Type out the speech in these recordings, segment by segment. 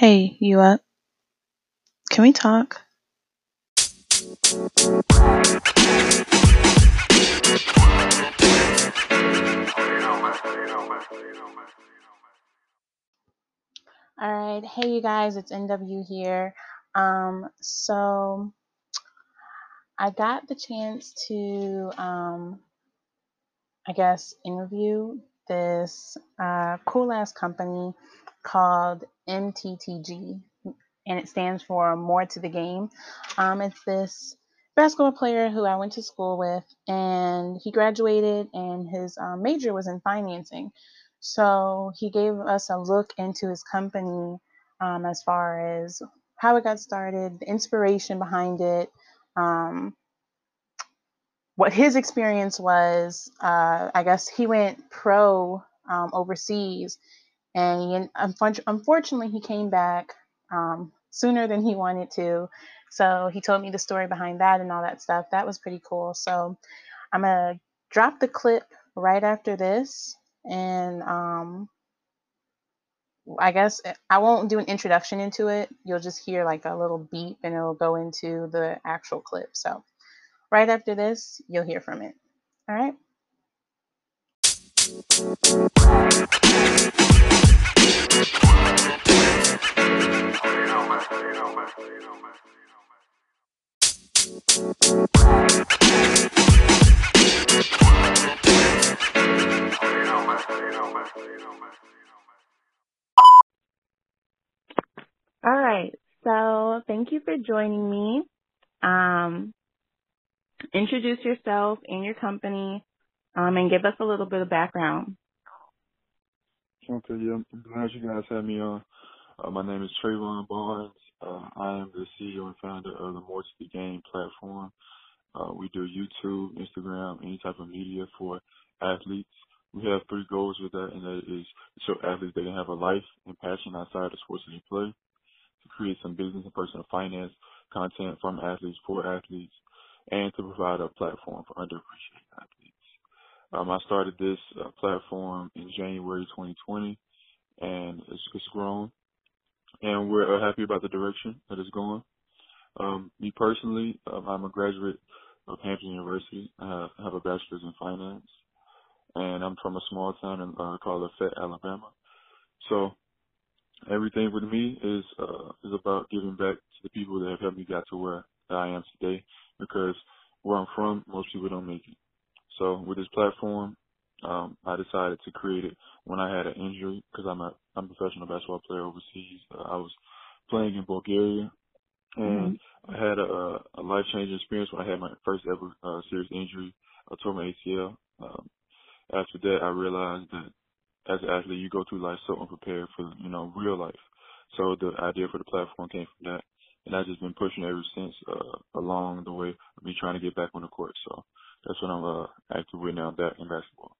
Hey, you up? Can we talk? Alright, hey you guys, it's NW here. Um, so I got the chance to, um, I guess, interview this uh, cool ass company called MTTG, and it stands for More to the Game. Um, it's this basketball player who I went to school with, and he graduated, and his um, major was in financing. So he gave us a look into his company um, as far as how it got started, the inspiration behind it, um, what his experience was. Uh, I guess he went pro um, overseas, and unfortunately, he came back um, sooner than he wanted to. So he told me the story behind that and all that stuff. That was pretty cool. So I'm gonna drop the clip right after this, and um, I guess eh, I won't do an introduction into it. You'll just hear like a little beep, and it'll go into the actual clip. So right after this, you'll hear from it. All right. All right. So thank you for joining me. Um, introduce yourself and your company, um, and give us a little bit of background. Okay, yeah, I'm glad you guys had me on. Uh, my name is Trayvon Barnes. Uh, I am the CEO and founder of the More to the Game platform. Uh, we do YouTube, Instagram, any type of media for athletes. We have three goals with that, and that is to show athletes they can have a life and passion outside of sports that they play, to create some business and personal finance content from athletes for athletes, and to provide a platform for underappreciated athletes. Um, I started this uh, platform in January 2020, and it's, it's grown, and we're uh, happy about the direction that it's going. Um, me personally, um, I'm a graduate of Hampton University. I have a bachelor's in finance, and I'm from a small town in, uh, called Lafayette, Alabama. So everything with me is uh, is about giving back to the people that have helped me get to where I am today. Because where I'm from, most people don't make it. So with this platform, um, I decided to create it when I had an injury because I'm a I'm a professional basketball player overseas. Uh, I was playing in Bulgaria and mm-hmm. I had a, a life changing experience when I had my first ever uh, serious injury. I tore my ACL. Um, after that, I realized that as an athlete, you go through life so unprepared for you know real life. So the idea for the platform came from that, and I've just been pushing ever since uh, along the way of me trying to get back on the court. So that's what I'm uh, active with now, that in basketball.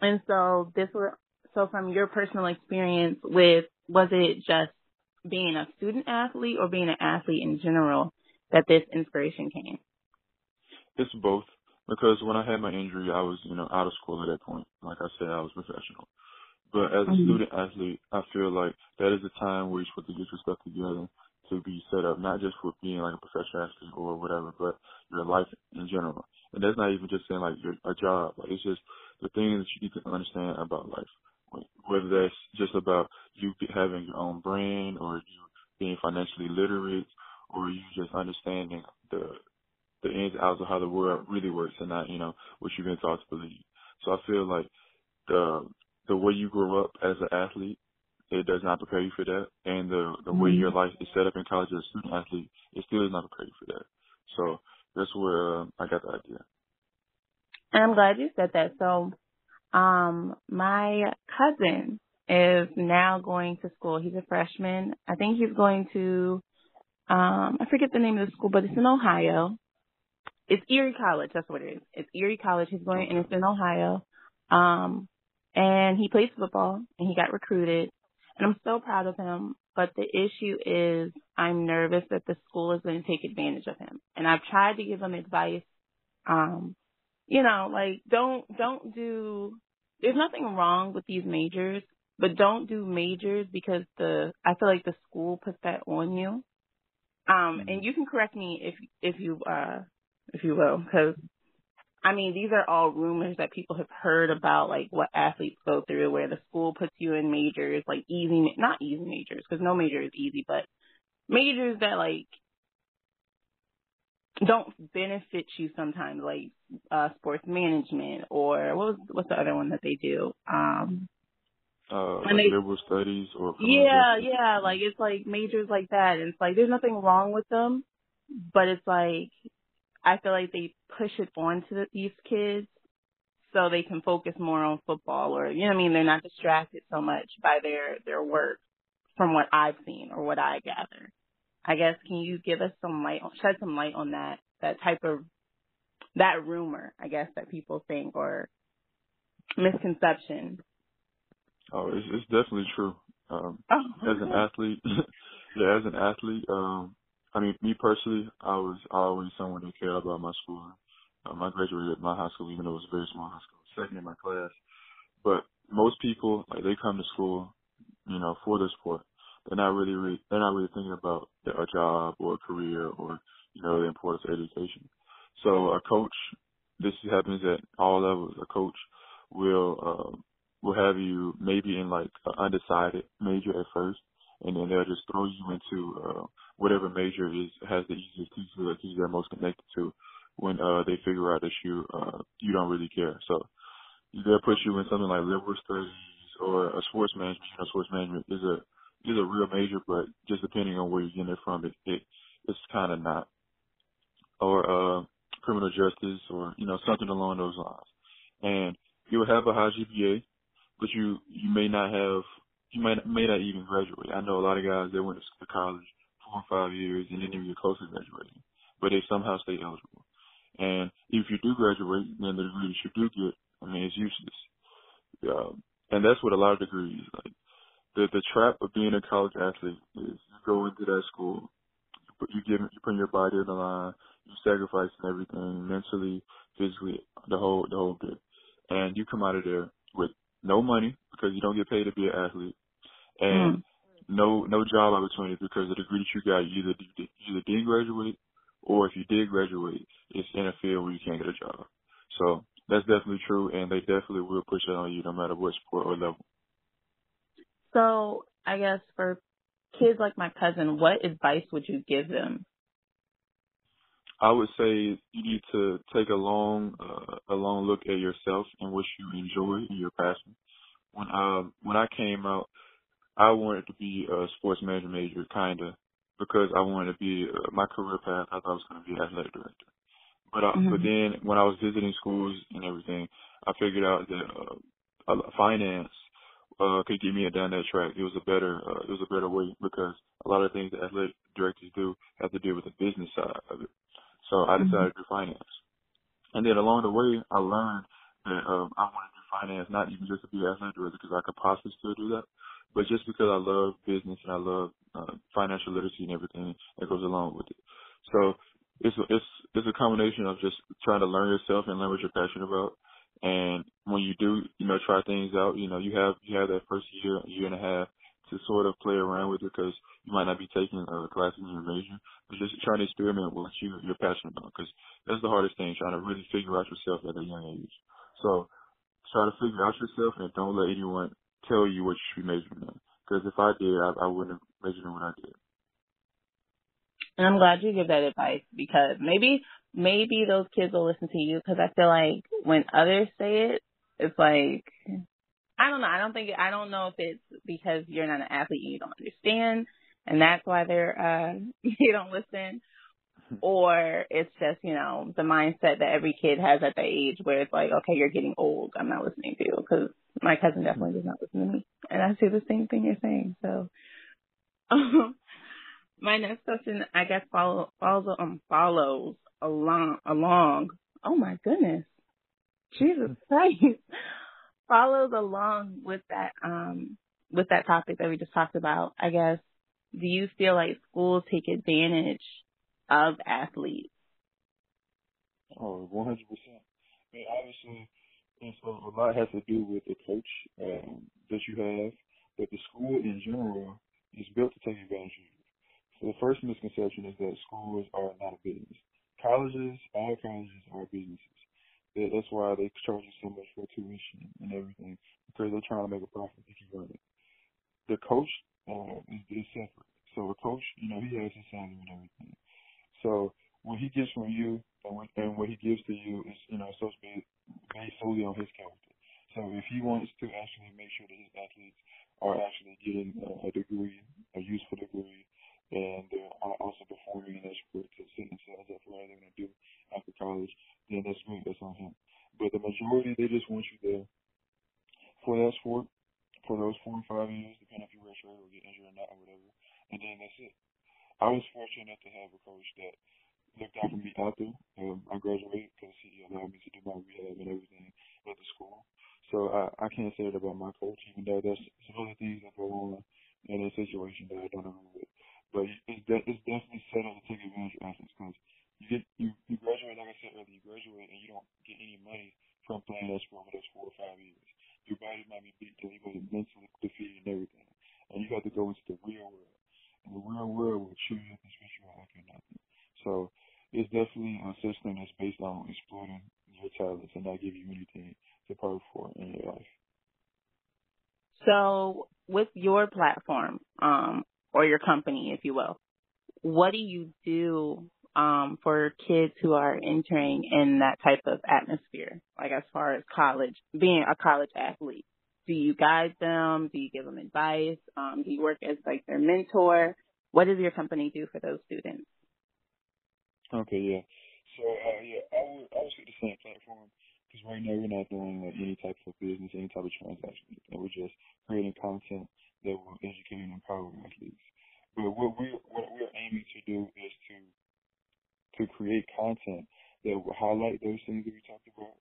And so this was so from your personal experience with was it just being a student athlete or being an athlete in general that this inspiration came? It's both. Because when I had my injury, I was, you know, out of school at that point. Like I said, I was professional. But as a mm-hmm. student athlete, I feel like that is the time where you're supposed to get your stuff together to be set up, not just for being like a professional athlete or whatever, but your life in general. And that's not even just saying like your a job. Like it's just the things that you need to understand about life. Whether that's just about you having your own brand or you being financially literate or you just understanding the the ins and outs of how the world really works and not, you know, what you've been taught to believe. So I feel like the the way you grow up as an athlete, it does not prepare you for that. And the the mm-hmm. way your life is set up in college as a student athlete, it still does not prepare you for that. So that's where uh, I got the idea. I'm glad you said that. So, um, my cousin is now going to school. He's a freshman. I think he's going to, um, I forget the name of the school, but it's in Ohio. It's Erie College. That's what it is. It's Erie College. He's going, and it's in Ohio. Um, and he plays football, and he got recruited. And I'm so proud of him. But the issue is, I'm nervous that the school is going to take advantage of him. And I've tried to give him advice. Um, you know, like don't don't do. There's nothing wrong with these majors, but don't do majors because the I feel like the school puts that on you. Um, and Mhm. you can correct me if if you uh if you will, because I mean these are all rumors that people have heard about, like what athletes go through, where the school puts you in majors, like easy, not easy majors, because no major is easy, but majors that like don't benefit you sometimes, like uh sports management or what was what's the other one that they do? Um Uh, like they- liberal studies or yeah, yeah, like it's like majors like that. And it's like there's nothing wrong with them, but it's like I feel like they push it onto the, these kids so they can focus more on football or you know what I mean, they're not distracted so much by their their work from what I've seen or what I gather. I guess can you give us some light shed some light on that that type of that rumor, I guess, that people think or misconception. Oh, it's, it's definitely true. Um, Oh, as an athlete, yeah, as an athlete, um, I mean, me personally, I was always someone that cared about my school. Um, I graduated my high school, even though it was a very small high school, second in my class. But most people, like, they come to school, you know, for the sport. They're not really, really they're not really thinking about a job or a career or, you know, the importance of education. So a coach, this happens at all levels. A coach will, um, will have you maybe in like an undecided major at first, and then they'll just throw you into uh, whatever major is has the easiest teacher that you're most connected to. When uh, they figure out that you uh, you don't really care, so they'll put you in something like liberal studies or a sports management. You sports management is a is a real major, but just depending on where you're getting it from, it, it it's kind of not. Or uh, criminal justice, or you know something along those lines. And you'll have a high GPA, but you you may not have you may may not even graduate. I know a lot of guys that went to college four or five years and didn't even get close to graduating, but they somehow stay eligible. And if you do graduate, then the degree that you do get, I mean, it's useless. Um, and that's what a lot of degrees like. The the trap of being a college athlete is you go into that school, but you give you put your body on the line, you sacrificing everything mentally, physically, the whole the whole bit, and you come out of there with no money because you don't get paid to be an athlete, and Mm. No no job opportunity because the degree that you got you either you either didn't graduate or if you did graduate, it's in a field where you can't get a job. So that's definitely true, and they definitely will push it on you no matter what sport or level. So I guess for kids like my cousin, what advice would you give them? I would say you need to take a long uh, a long look at yourself and what you enjoy and your passion. When I when I came out, I wanted to be a sports management major, kinda, because I wanted to be uh, my career path. I thought I was going to be an athletic director. But uh, but Mhm. then when I was visiting schools and everything, I figured out that uh, finance uh, could get me down that track. It was a better uh, it was a better way because a lot of things that athletic directors do have to do with the business side of it. So I decided to do finance. And then along the way, I learned that um, I wanted to do finance not even just to be an athletic director because I could possibly still do that, but just because I love business and I love uh, financial literacy and everything that goes along with it. So it's it's it's a combination of just trying to learn yourself and learn what you're passionate about. And when you do, you know, try things out, you know, you have you have that first year, year and a half to sort of play around with it because you might not be taking uh, classes in your major, but just trying to experiment with what you you're passionate about because that's the hardest thing, trying to really figure out yourself at a young age. So try to figure out yourself and don't let anyone tell you what you should be measuring in. Because if I did, I, I wouldn't have majored in what I did. And I'm glad you give that advice because maybe maybe those kids will listen to you because I feel like when others say it, it's like I don't know. I don't think I don't know if it's because you're not an athlete and you don't understand, and that's why they're uh you don't listen, or it's just you know the mindset that every kid has at that age where it's like okay you're getting old I'm not listening to you because my cousin definitely does not listen to me and I say the same thing you're saying so. my next question, I guess, follow follows um follows along along. Oh my goodness, Jesus Christ, follows along with that um with that topic that we just talked about. I guess, do you feel like schools take advantage of athletes? Oh, one hundred percent. And obviously, and so a lot has to do with the coach um, that you have, but the school in general is built to take advantage of you. So the first misconception is that schools are not a business. Colleges, all colleges are businesses. That's why they charge you so much for tuition and everything because they're trying to make a profit to keep running. The coach uh, is, is separate. So a coach, you know, he has his salary and everything. So what he gets from you and what, and what he gives to you is, you know, supposed to be based solely on his character. So if he wants to actually make sure that his athletes are actually getting a, a degree, a useful degree, and uh, also performing in that sport to set themselves up for what they're going to do after college, then that's great. That's on him. But the majority, they just want you there for that sport for those four or five years, depending if you redshirt or get injured or not or whatever, and then that's it. I was fortunate enough to have a coach that looked out for me there. Um, I graduated because he allowed me to do my rehab and everything at the school. So I, I can't say that about my coach, even though there's some other things that go on in a situation that I don't agree with. But it's, de- it's definitely set up to take advantage of athletes because you get you, you graduate, like I said earlier, you graduate and you don't get any money from playing that sport for those four or five years. Your body might be beat till you mentally defeated and everything, and you have to go into the real world and the real world will you up and spit you like you're nothing. So it's definitely a system that's based on exploiting your talents and not giving you anything to pay for in your life. So with your platform, um, or your company, if you will, what do you do um, for kids who are entering in that type of atmosphere, like as far as college, being a college athlete? Do you guide them? Do you give them advice? Um, do you work as like their mentor? What does your company do for those students? Okay, yeah. So, uh, yeah, I would, I would the same platform because right now we're not doing like any type of business, any type of transaction, and we're just creating content that will educate and empower athletes. But what we what we're aiming to do is to to create content that will highlight those things that we talked about,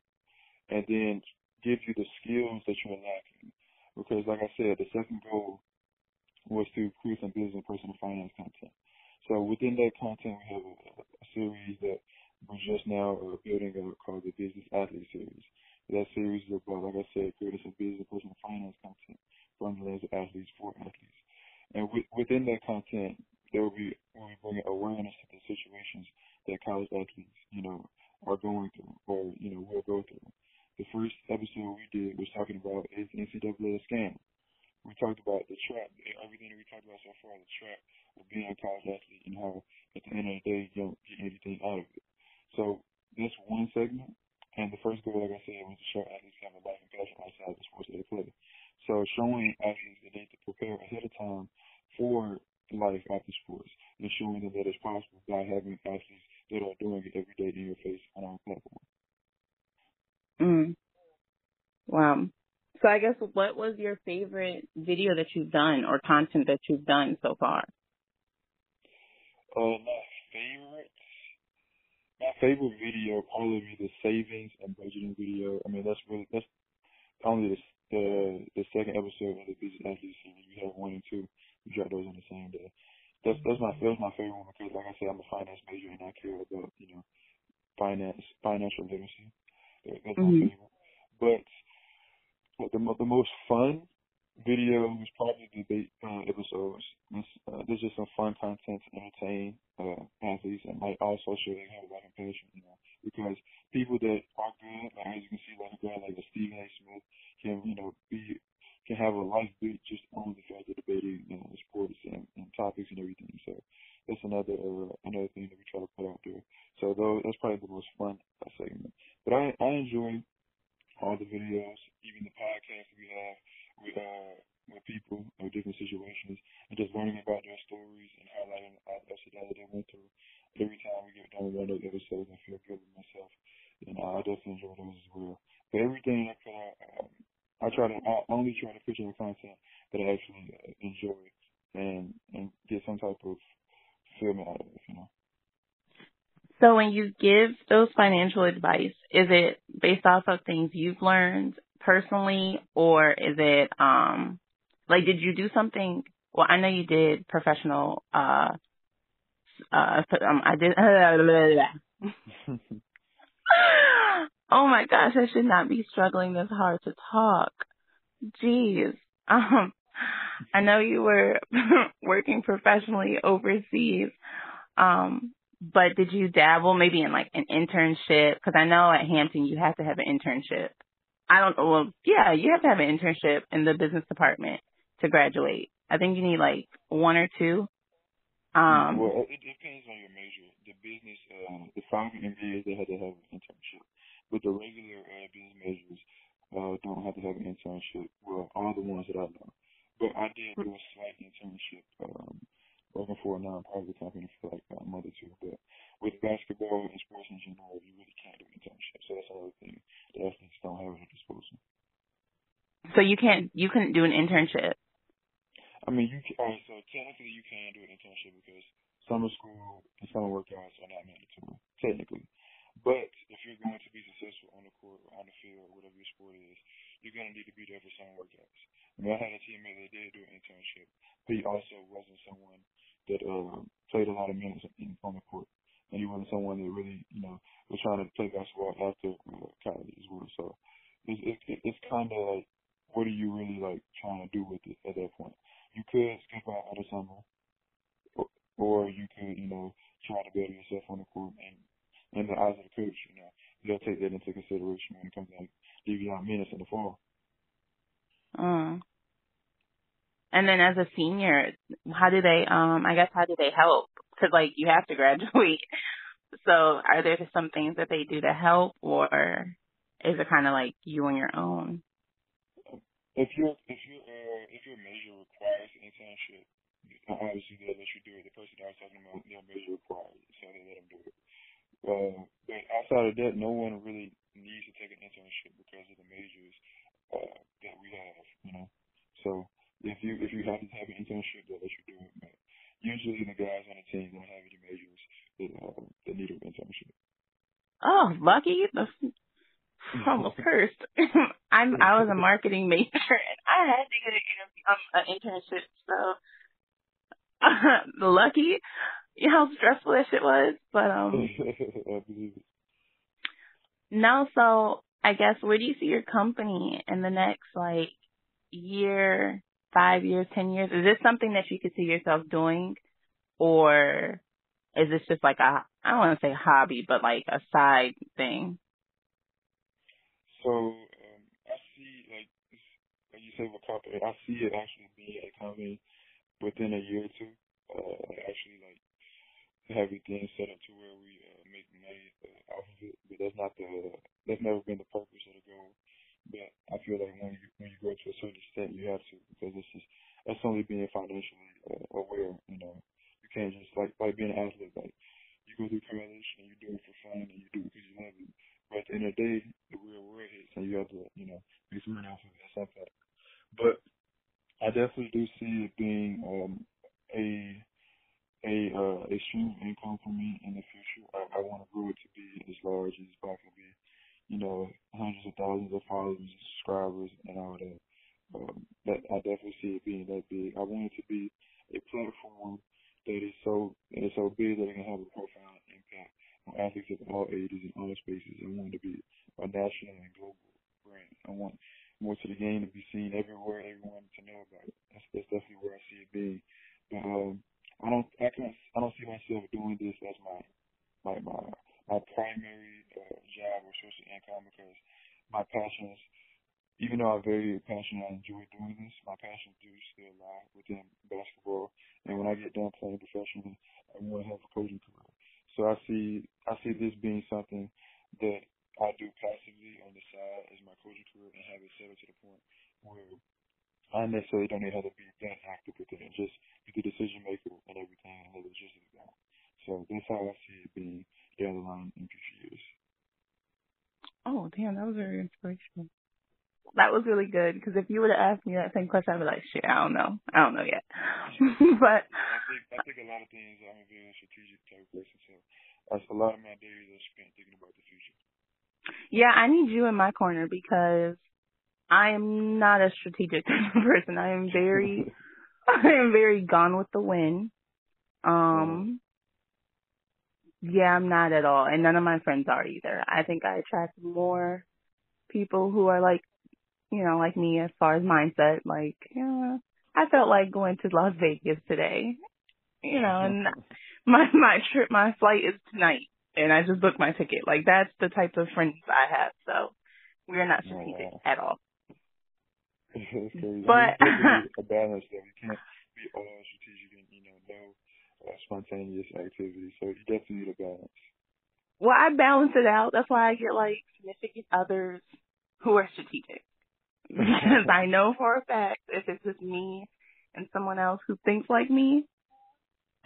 and then give you the skills that you're lacking. Because, like I said, the second goal was to create some business and personal finance content. So within that content, we have a series that we're just now building a, called the Business Athlete Series. That series is about, like I said, creating some business personal finance content from the lens of athletes for athletes. And with, within that content, there will be we'll be bringing awareness to the situations that college athletes, you know, are going through or you know will go through. The first episode we did was talking about is NCAA scam. We talked about the trap, everything that we talked about so far, the trap of being a college athlete and how at the end of the day you don't get anything out of it. So that's one segment. And the first goal, like I said, was to show athletes have a life and passion outside the sports that they play. So showing athletes that they need to prepare ahead of time for life after sports and showing them that it's possible by having athletes that are doing it every day in your face on our platform. Mm. Wow. So I guess what was your favorite video that you've done or content that you've done so far? Uh, my favorite, my favorite video probably be the savings and budgeting video. I mean, that's really that's only the the, the second episode of the Business Athlete series. We have one and two. We dropped those on the same day. That's that's my that was my favorite one because, like I said, I'm a finance major and I care about you know finance financial literacy. That's mm-hmm. my favorite. But but the the most fun video was probably debate uh, episodes. uh, there's just some fun content to entertain uh, athletes and might also show they have a lot of passion, you know, because people that are good, like as you can see, like a guy like a Stephen A. Smith can, you know, be can have a life built just on the fact of debating, you know, sports and, and topics and everything. So that's another uh, another thing that we try to put out there. So though that's probably the most fun segment. But I I enjoy all the videos, even the podcasts we have with uh with people of different situations and just learning about their stories and highlighting the adversity that they went through. Every time we get done with one of those episodes, I feel good with myself, and uh, I definitely enjoy those as well. But everything I put out, um, I try to I only try to put out content that I actually uh, enjoy and and get some type of fulfillment out of it, you know. So when you give those financial advice, is it based off of things you've learned personally or is it um like did you do something well I know you did professional uh uh um, I did Oh my gosh, I should not be struggling this hard to talk. Jeez. Um I know you were working professionally overseas. Um, but did you dabble maybe in like an internship? Because I know at Hampton you have to have an internship. I don't. Well, yeah, you have to have an internship in the business department to graduate. I think you need like one or two. Um, well, it depends on your major. The business, uh, the five MBAs, they had to have an internship, but the regular uh, business majors uh, don't have to have an internship. Well, all the ones that I know. But I did do a slight internship um, working for a non-profit company for like a month or two. But with basketball and sports in general, you really can't do internships. So that's another thing the athletes don't have at their disposal. So you can't, you couldn't do an internship. I mean, you can, all right, so technically you can do an internship because summer school and summer workouts are not mandatory, technically. But if you're going to be successful on the court or on the field or whatever your sport is, you're going to need to be there for summer workouts. I mean, I had a teammate that did do an internship, but he also wasn't someone that uh, played a lot of minutes in, on the court. And he wasn't someone that really, you know, was trying to play basketball after uh, college as well. So it's, it, it's kind of like, what are you really like trying to do with it at that point? You could skip out of the summer, or, you could, you know, try to better yourself on the court. And in the eyes of the coach, you know, they'll take that into consideration when it comes to like divvying out minutes in the fall. Mm. And then as a senior, how do they, um, I guess, how do they help? Cause like you have to graduate. So are there some things that they do to help or is it kind of like you on your own? If your if your uh, if your major requires an internship, obviously they'll let you do it. The person I was talking about, their major requires so they let them do it. Uh, but outside of that, no one really needs to take an internship because of the majors uh, that we have, you know. So if you if you have to have an internship, they'll let you do it. But usually the guys on the team don't have any majors that uh, that need an internship. Oh, lucky! almost cursed. I'm I was a marketing major and I had to get an, um, an internship. So uh, lucky, you know how stressful that shit was. But um. No, so I guess where do you see your company in the next like year, five years, ten years? Is this something that you could see yourself doing, or is this just like a I don't want to say hobby, but like a side thing? So um, I see like when you say company, I see it actually being a company within a year or two. Uh, actually like have everything set up to where we uh, make money uh, off of it, but that's not the that's never been the purpose of the goal. But I feel like when you when you go to a certain extent, you have to because it's just that's only being financially uh, aware. You know, you can't just like like being an athlete. Like you go through college and you do it for fun and you do it because you love it. But at the end of the day, the real world hits and you have to you know make some money off of it at some. But I definitely do see it being um, a a uh, a stream of income for me in the future. I, I want to grow it to be as large as possible you know, hundreds of thousands of followers and subscribers and all that. Um, that I definitely see it being that big. I want it to be a platform that is so that is so big that it can have a profound impact on athletes of all ages and all spaces. I want it to be a national and global brand. I want more to the game to be seen everywhere, everyone to know about it. That's, that's definitely where I see it being. But um, I don't, I can't, I don't see myself doing this as my, my, my, my primary uh, job or source of income because my passions, even though I'm very passionate, I enjoy doing this. My passions do still lie within basketball, and when I get done playing professionally, I want to have a coaching career. So I see I see this being something that I do passively on the side as my coaching career and have it settled to the point where I necessarily don't even have to be that active with it and just be the decision maker and everything and the logistics down. So that's how I see it being the in future years. Oh, damn, that was very inspirational. That was really good because if you would have asked me that same question, I'd be like, shit, I don't know. I don't know yet. but I think, I think a lot of things I'm a very strategic type of person, so that's a lot of my days are spent thinking about the future. Yeah, I need you in my corner because I am not a strategic person. I am very, I am very gone with the wind. Um, yeah, I'm not at all. And none of my friends are either. I think I attract more people who are like, you know, like me as far as mindset. Like, yeah, I I felt like going to Las Vegas today. You know, and mm-hmm. my my trip my flight is tonight and I just booked my ticket. Like that's the type of friends I have. So we're not strategic oh, wow. at all. but a balance though. You can't be all strategic and you know no spontaneous activity. So you definitely need a balance. Well, I balance it out. That's why I get like significant others who are strategic. because I know for a fact if it's just me and someone else who thinks like me,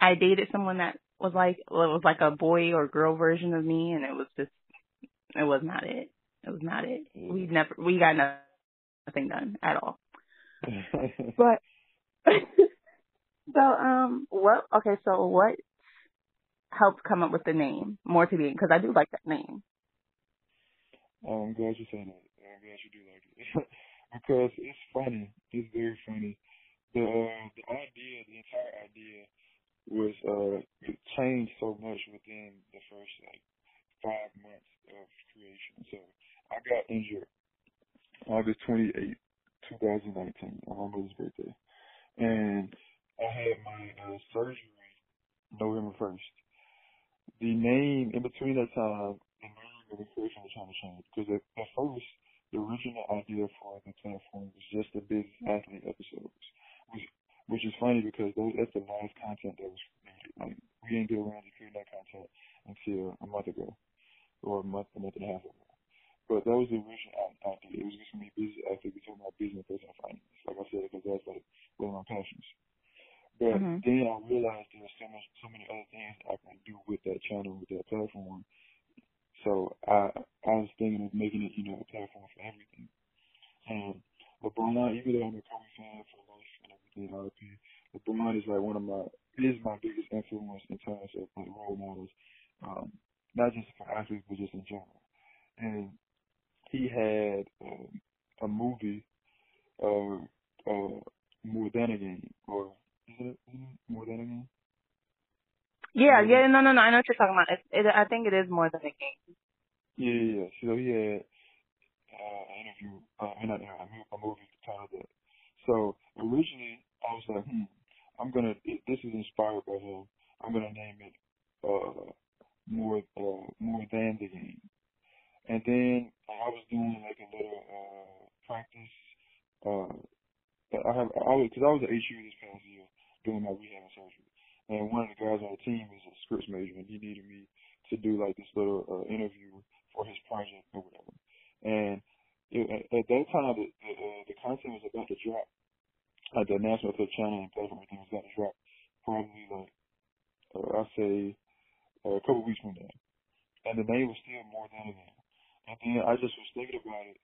I dated someone that was like well, it was like a boy or girl version of me, and it was just it was not it. It was not it. Mm. We never we got nothing done at all. but so um what okay so what helped come up with the name more to be because I do like that name. Oh, I'm glad you said that. I'm glad you do like it because it's funny. It's very funny. The uh, the idea, the entire idea was uh changed so much within the first like five months of creation. So I got injured August twenty eighth, two thousand nineteen, on my mother's birthday. And I had my uh, surgery November first. The name in between that time the name of the creation was trying to change because at, at first the original idea for the platform was just the business athlete episodes. Was which is funny because those, that's the last content that was created. Like we didn't get around to creating that content until a month ago, or a month, a month and a half ago. But that was the original idea. It was just be business after we talking about business, personal finance. Like I said, because that's like one of my passions. But mm-hmm. then I realized there's so much, so many other things I can do with that channel, with that platform. So I, I was thinking of making it, you know, a platform for everything. And LeBron, even though I'm a Kobe fan for life and everything, RP, LeBron is like one of my is my biggest influence in terms of like role models, um, not just for athletes but just in general. And he had um, a movie, uh, uh, more than a game, or is it, is it more than a game? Yeah, yeah, no, no, no. I know what you're talking about. It, it, I think it is more than a game. Yeah, yeah. yeah. So he had uh, interview, uh, not interview, a movie titled that. So originally, I was like, hmm, I'm gonna. This is inspired by him. I'm gonna name it uh, more uh, more than the game. And then I was doing like a little uh, practice. Uh, I have I was because I was an HU this past year doing my rehab surgery, and one of the guys on the team is a scripts major, and he needed me to do like this little uh, interview for his project or whatever. And it, at that time, the, the, uh, the content was about to drop. Like the announcement for channel and platform, everything was about to drop. Probably like, uh, I'll say, uh, a couple weeks from now. And the name was still more than a game. And then I just was thinking about it.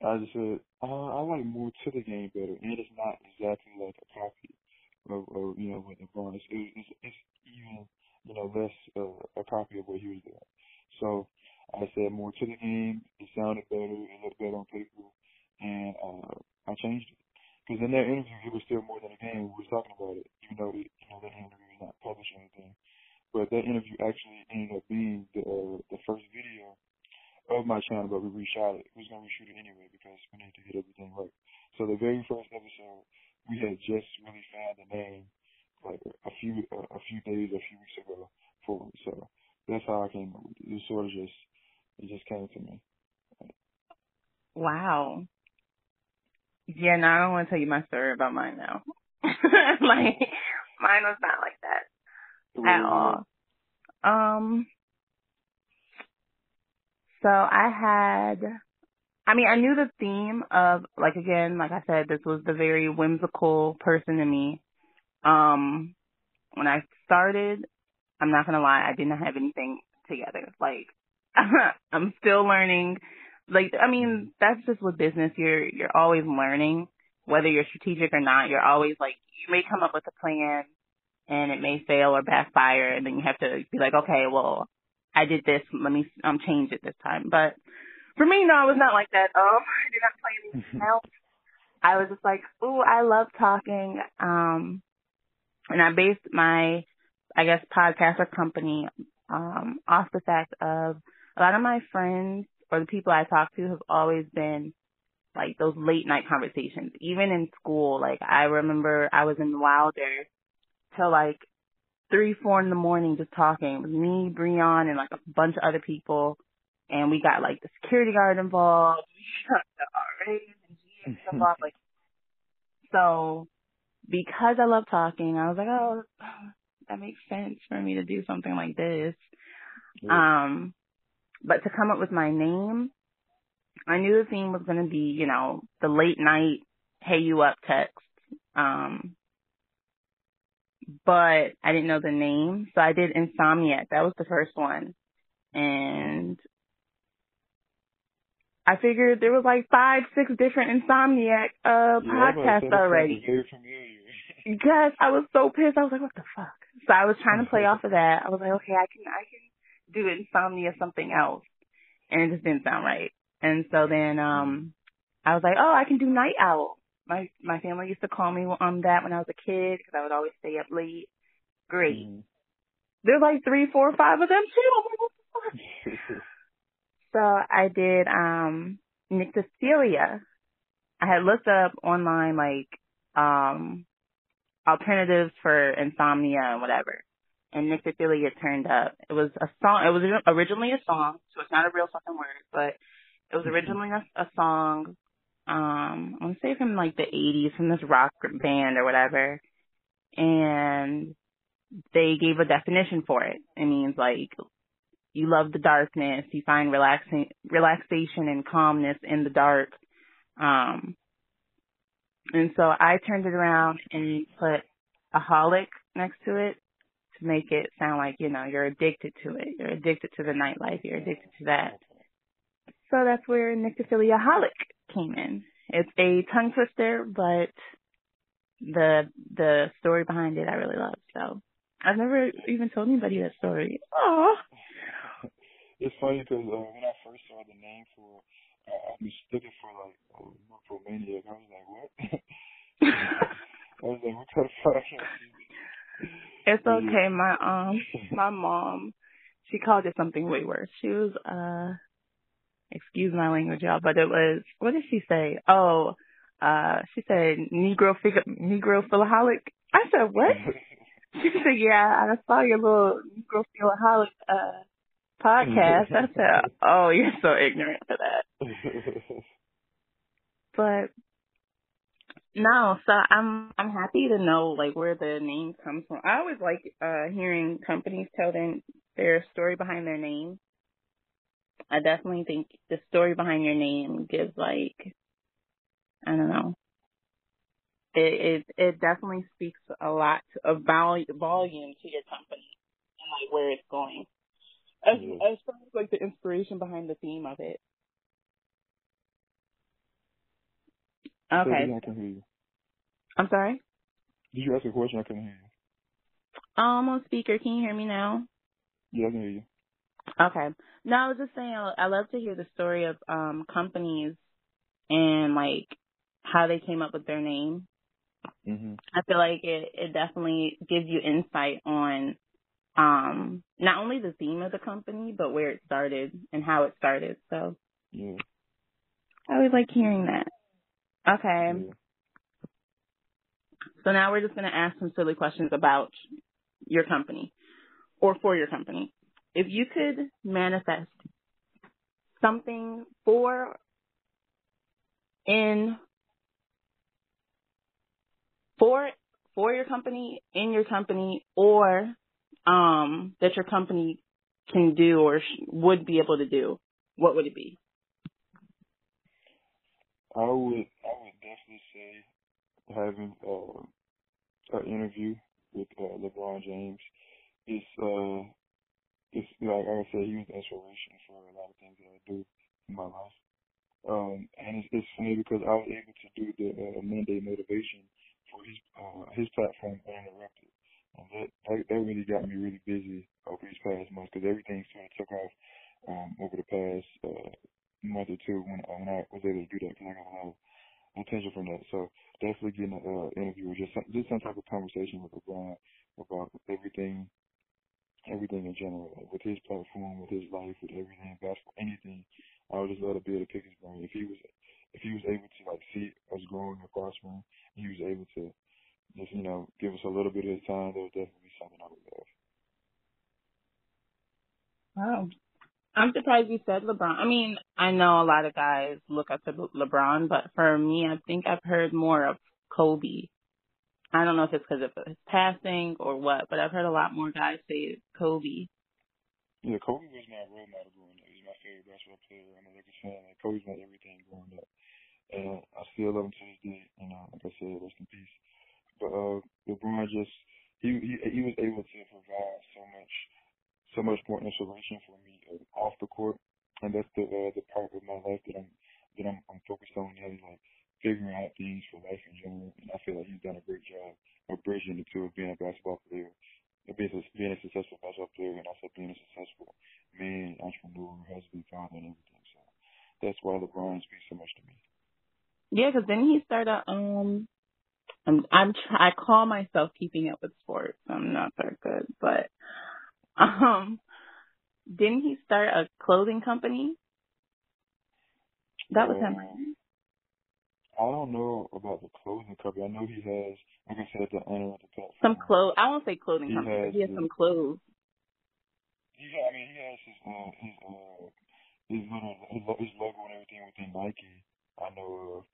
I just said, uh, I like more to the game better. And it's not exactly like a copy of, of you know, what LeBron is. It, it's, it's even, you know, less uh, a copy of what he was doing. So I said more to the game. It sounded better. It looked better on paper, and uh, I changed it. Because in that interview, it was still more than a game. We were talking about it, even though it, you know that interview was not published or anything. But that interview actually ended up being the uh, the first video of my channel, but we reshot it. We was gonna reshoot it anyway because we needed to get everything right. So the very first episode, we had just really found the name like a few uh, a few days, a few weeks ago for it. So that's how I came up with it. Sort of just it just came to me. Wow. Yeah, no, I don't want to tell you my story about mine now. like mine was not like that at all. Um. So I had, I mean, I knew the theme of like again, like I said, this was the very whimsical person in me. Um, when I started, I'm not gonna lie, I didn't have anything together. Like I'm still learning. Like, I mean, that's just with business. You're, you're always learning, whether you're strategic or not. You're always like, you may come up with a plan and it may fail or backfire. And then you have to be like, okay, well, I did this. Let me, um, change it this time. But for me, no, I was not like that. Um, I did not play anything else. I was just like, ooh, I love talking. Um, and I based my, I guess, podcast or company, um, off the fact of a lot of my friends or the people I talk to have always been like those late night conversations. Even in school, like I remember I was in Wilder till like three, four in the morning just talking. It was me, Breon, and like a bunch of other people. And we got like the security guard involved. We got the RAs and GAs involved. Like, so because I love talking, I was like, oh, that makes sense for me to do something like this. Yeah. Um, but to come up with my name, I knew the theme was going to be, you know, the late night, hey you up text. Um, but I didn't know the name. So I did Insomniac. That was the first one. And I figured there was like five, six different Insomniac uh yeah, podcasts already. Because I was so pissed. I was like, what the fuck? So I was trying to play off of that. I was like, okay, I can I can do insomnia something else. And it just didn't sound right. And so then um I was like, oh, I can do night owl my my family used to call me on that when I was a kid because I would always stay up late. Great. Mm. There's like three, four, five of them too. so I did um Nyctophilia. I had looked up online like um alternatives for insomnia and whatever. And Nyctophilia turned up. It was a song. It was originally a song, so it's not a real fucking word, but it was originally a, a song um, I want to say from like the 80s from this rock band or whatever. And they gave a definition for it. It means like you love the darkness, you find relaxing, relaxation and calmness in the dark. Um, and so I turned it around and put a holic next to it to make it sound like, you know, you're addicted to it. You're addicted to the nightlife. You're addicted to that. So that's where Nyctophiliaholic came in. It's a tongue twister, but the the story behind it I really love. So I've never even told anybody that story. Oh. It's funny because uh, when I first saw the name for, uh, I was looking for like uh, Romaniac. I was like, what? I was like, what kind of fuck? It's okay. My um, my mom, she called it something way worse. She was uh excuse my language, y'all, but it was, what did she say? Oh, uh, she said Negro fig- Negro philaholic. I said, what? she said, yeah, I saw your little Negro philaholic, uh, podcast. I said, oh, you're so ignorant for that. but no, so I'm I'm happy to know like where the name comes from. I always like uh hearing companies tell them their story behind their name. I definitely think the story behind your name gives like I don't know. It it it definitely speaks a lot of volume volume to your company and like where it's going. As as far as like the inspiration behind the theme of it. Okay. I can hear you. I'm sorry. Did you ask a question? I couldn't hear you. Um, on speaker. Can you hear me now? Yeah, I can hear you. Okay. No, I was just saying I love to hear the story of um companies and like how they came up with their name. Mm-hmm. I feel like it it definitely gives you insight on um not only the theme of the company but where it started and how it started. So yeah. I always like hearing that. Okay. Yeah. So now we're just gonna ask some silly questions about your company or for your company if you could manifest something for in for for your company in your company or um that your company can do or sh- would be able to do what would it be? I would i would definitely say having uh, an interview with uh, lebron james. Is uh it's like I said, he was the inspiration for a lot of things that I do in my life. Um, and it's, it's funny because I was able to do the uh, Monday motivation for his uh, his platform uninterrupted, that, that that really got me really busy over these past months because everything sort of took off um, over the past uh, month or two when uh, when I was able to do that because I got a lot of attention from that. So definitely getting an uh, interview, just some, just some type of conversation with LeBron about everything everything in general, like with his platform, with his life, with everything, basketball, anything. I would just love to be able to pick his brain. If he was, if he was able to like see us growing and prospering, he was able to just you know give us a little bit of his time, there would definitely be something I would love. Wow. I'm surprised you said LeBron. I mean, I know a lot of guys look up to LeBron, but for me, I think I've heard more of Kobe. I don't know if it's because of his passing or what, but I've heard a lot more guys say Kobe. Yeah, Kobe was my role model growing up. He's my favorite basketball player. I'm a Lakers fan. Like, Kobe's my everything growing up. And I still love him to this day. You uh, know, like I said, rest in peace. But uh, LeBron just he he he was able to provide so much so much more inspiration for me uh, off the court, and that's the uh, the part of my life that I'm that I'm, I'm focused on now, like figuring out things for life in general. And I feel like he's done a great job of bridging the two of being a basketball player, being a, being a successful basketball player, and also being a successful man, entrepreneur, husband, father, and everything. So that's why LeBron speaks so much to me. Yeah, because then he started. Um, I'm I'm I call myself keeping up with sports. I'm not that good, but um, didn't he start a clothing company? That was him. I don't know about the clothing company. I know he has, like I said, the owner of the platform. Some clothes. I won't say clothing he company. Has he has the, some clothes. Yeah, I mean, he has his uh, his uh, his little his, his logo and everything within Nike. I know of.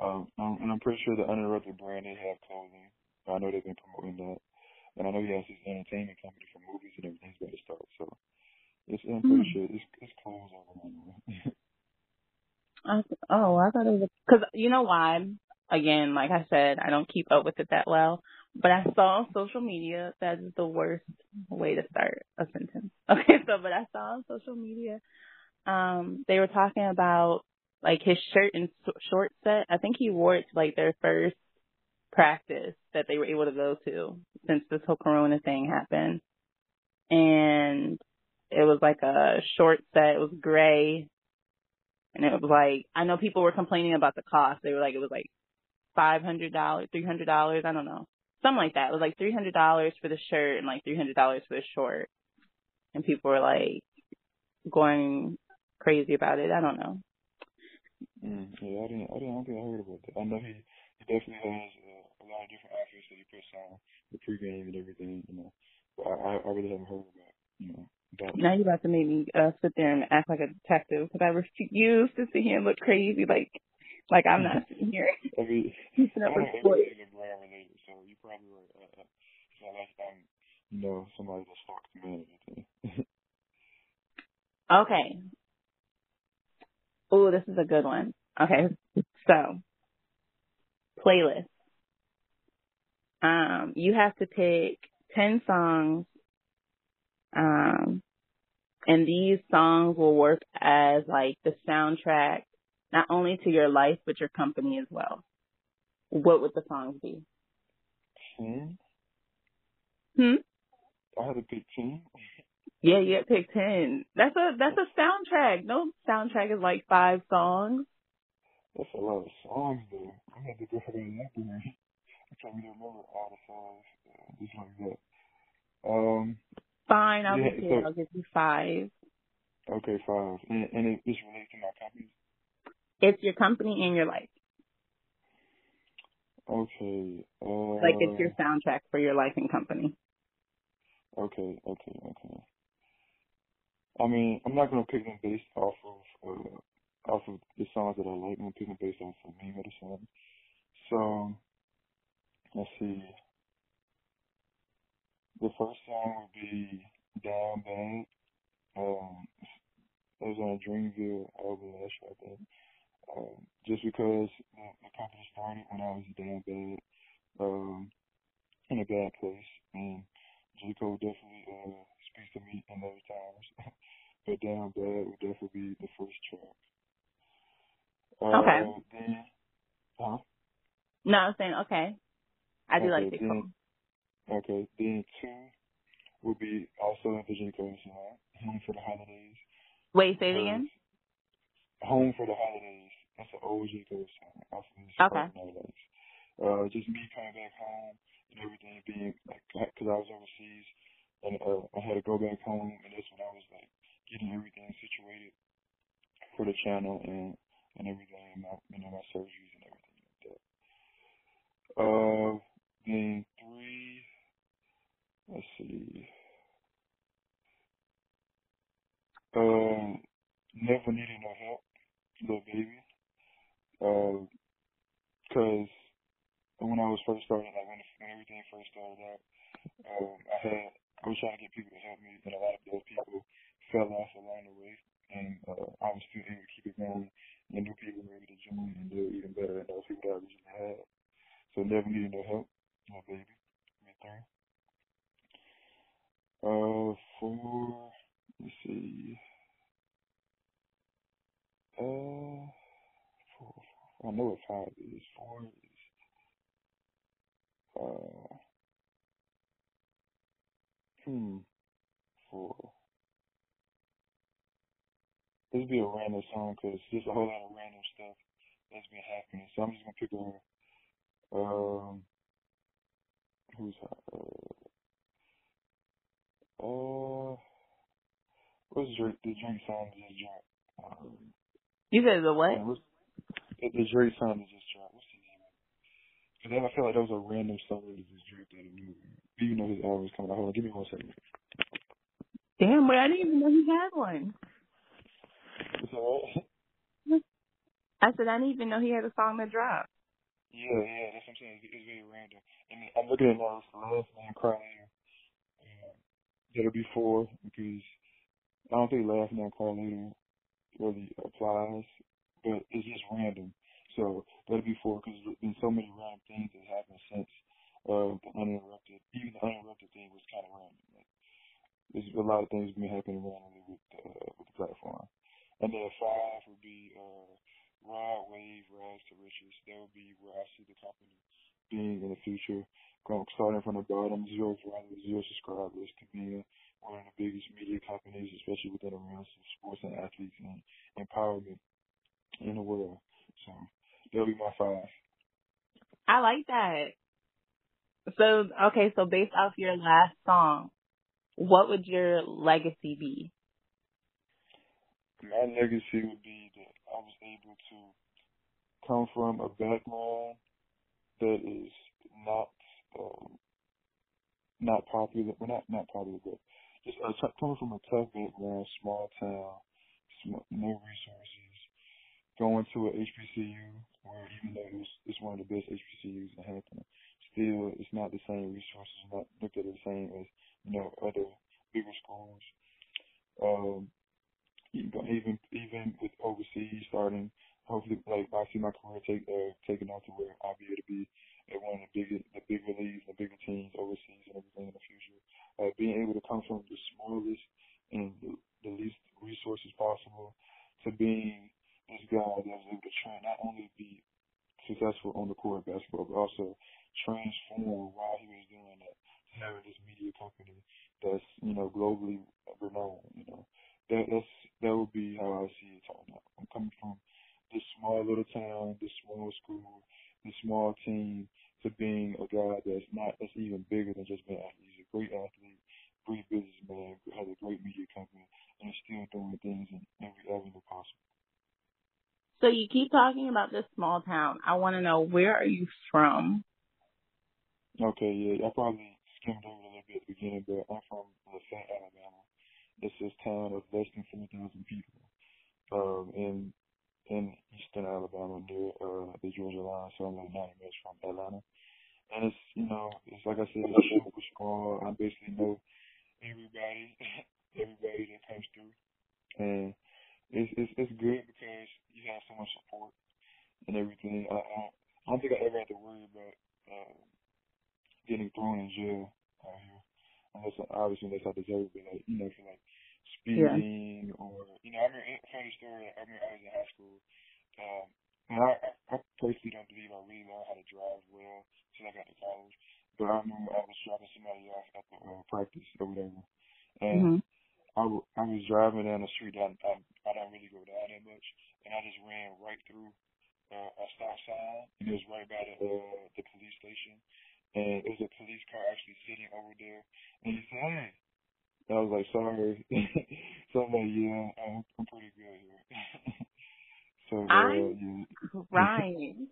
Um, and I'm pretty sure the uninterrupted brand they have clothing. I know they've been promoting that. And I know he has his entertainment company for movies and everything's about to start. So it's I'm pretty mm. sure it's it's closed I, oh, I thought it was because you know why? Again, like I said, I don't keep up with it that well. But I saw on social media that is the worst way to start a sentence. Okay, so but I saw on social media, um, they were talking about like his shirt and short set. I think he wore it to like their first practice that they were able to go to since this whole corona thing happened. And it was like a short set, it was gray. And it was like I know people were complaining about the cost. They were like it was like five hundred dollars, three hundred dollars, I don't know. Something like that. It was like three hundred dollars for the shirt and like three hundred dollars for the short. And people were like going crazy about it. I don't know. Mm, yeah, I didn't, I didn't, I don't think I heard about that. I know he, he definitely has a lot of different outfits that he puts on the pregame and everything, you know. But I, I really haven't heard about, you know. About now you're about to make me uh, sit there and act like a detective because I refuse to sit here and look crazy like like I'm not sitting here. I mean, keeping up with sports. LeBron related, so you probably right. Uh, uh, it's not like I'm, you know, somebody that stalks man or anything. okay. Oh, this is a good one. Okay, so playlist um, you have to pick 10 songs, um, and these songs will work as like the soundtrack, not only to your life, but your company as well. What would the songs be? 10? Hmm? I had a good 10? Yeah, you had to pick 10. That's a, that's a soundtrack. No soundtrack is like five songs. That's a lot of songs though. I had to go for that tell me to remember all the songs, uh, just like that. Um. Fine, I'll yeah, give you. So, I'll give you five. Okay, five, and, and it just relates to my company. It's your company and your life. Okay. Uh, like it's your soundtrack for your life and company. Okay, okay, okay. I mean, I'm not gonna pick them based off of uh, off of the songs that I like. I'm gonna pick them based off of me or the song. So Let's see. The first song would be Down Bad. Um, it was on a Dreamville album last year, I think. Um, just because the, company started when I was down bad, um, in a bad place, and J. Cole definitely uh, speaks to me in those times. but Down Bad would definitely be the first track. Uh, okay. Then, huh? No, I was saying okay. I do okay, like J. Cole. Okay, then two would be also the J. Cole song, Home for the Holidays. Wait, say it again. Home for the Holidays. That's an old J. Cole song. Okay. Uh, just me coming back home and everything being like, because I was overseas and uh, I had to go back home, and that's when I was like getting everything situated for the channel and and everything, and my you know my surgeries and everything like that. Uh, then three. Let's see. Um, never needed no help, Lil Baby. Uh, cause when I was first starting, like when, when everything first started out, um, I had I was trying to get people to help me, and a lot of those people fell off along the way, and uh, I was still able to keep it going, and new people were able to join and do even better than those people that I originally had. So never needed no help, no baby. Me three. Uh, four. Let's see. Uh, four, four. I know what five is. Four is. Uh. Hmm. Four. This be a random song because there's a whole lot of random stuff that's been happening. So I'm just gonna pick a. Um. Who's uh. Uh. What's Drake? The Drake song that just dropped. Um, you said the what? Yeah, the, Drake song that just dropped. What's the name? Because I feel like that was a random song that just dropped out of I knew. Even though his album was coming out. Hold on, give me one second. Damn, wait, I didn't even know he had one. It's alright. I said I didn't even know he had a song that dropped. Yeah, yeah, that's what I'm saying. It's, it's very random. And I'm looking at now. It's the laugh now cry later. Uh, that'll be four because I don't think laugh now cry later really applies, but it's just random. So that'll be four because there's been so many random things that happened since uh, uninterrupted. Even the uninterrupted thing was kind of random. Like, there's a lot of things been happening randomly with uh, with the platform. And then five would be uh, Rod Wave, Rags to Riches. That would be where I see the company being in the future. Starting from the bottom, zero followers, zero subscribers, to being one of the biggest media companies, especially within the realms of sports and athletes and empowerment in the world. So that'll be my five. I like that. So okay, so based off your last song, what would your legacy be? My legacy would be that I was able to come from a background that is not um, not popular, well not not popular, but just uh, t- coming from a tough background, small town, small, no resources, going to a HBCU where even though it's, it's one of the best HBCUs in Hampton, still it's not the same resources, not looked at the same as you know other bigger schools. Um, even even with overseas starting, hopefully like I see my career take uh, taking off to where I'll be able to be at one of the bigger the bigger leagues, the bigger teams overseas and everything in the future. Uh, being able to come from the smallest and the, least resources possible to being this guy that was able to train not only be successful on the court basketball, but also transform while he was doing that, to having this media company that's you know globally renowned. You know, that that's that would be how I see it turning out. I'm coming from this small little town, this small school, this small team, to being a guy that's not that's even bigger than just being athlete. He's a great athlete, great businessman, has a great media company, and is still doing things in every avenue possible. So you keep talking about this small town. I want to know where are you from? Okay, yeah, I probably skimmed over a little bit at the beginning, but I'm from Lafayette, Alabama. It's this town of less than 4,000 people um, in in eastern Alabama near uh, the Georgia line, so I'm like 90 minutes from Atlanta. And it's, you know, it's like I said, it's super small. I basically know everybody, everybody that comes through. And it's, it's, it's good because you have so much support and everything. I, I, I don't think I ever had to worry about uh, getting thrown in jail out here unless obviously unless I deserve it, like you know, for like speeding yeah. or you know, I remember funny story. I remember I was in high school, um, and I, I personally don't believe I really learned how to drive well until I got to college. But I remember I was dropping somebody off at the uh, practice or whatever, and mm-hmm. I, w- I was driving down the street that I, I don't really go down that much, and I just ran right through uh, a stop sign, and it was right by the uh, the police station and it was a police car actually sitting over there. And he said, "Hey," and I was like, "Sorry." so I'm like, "Yeah, I'm, I'm pretty good here." so uh, I'm yeah. crying.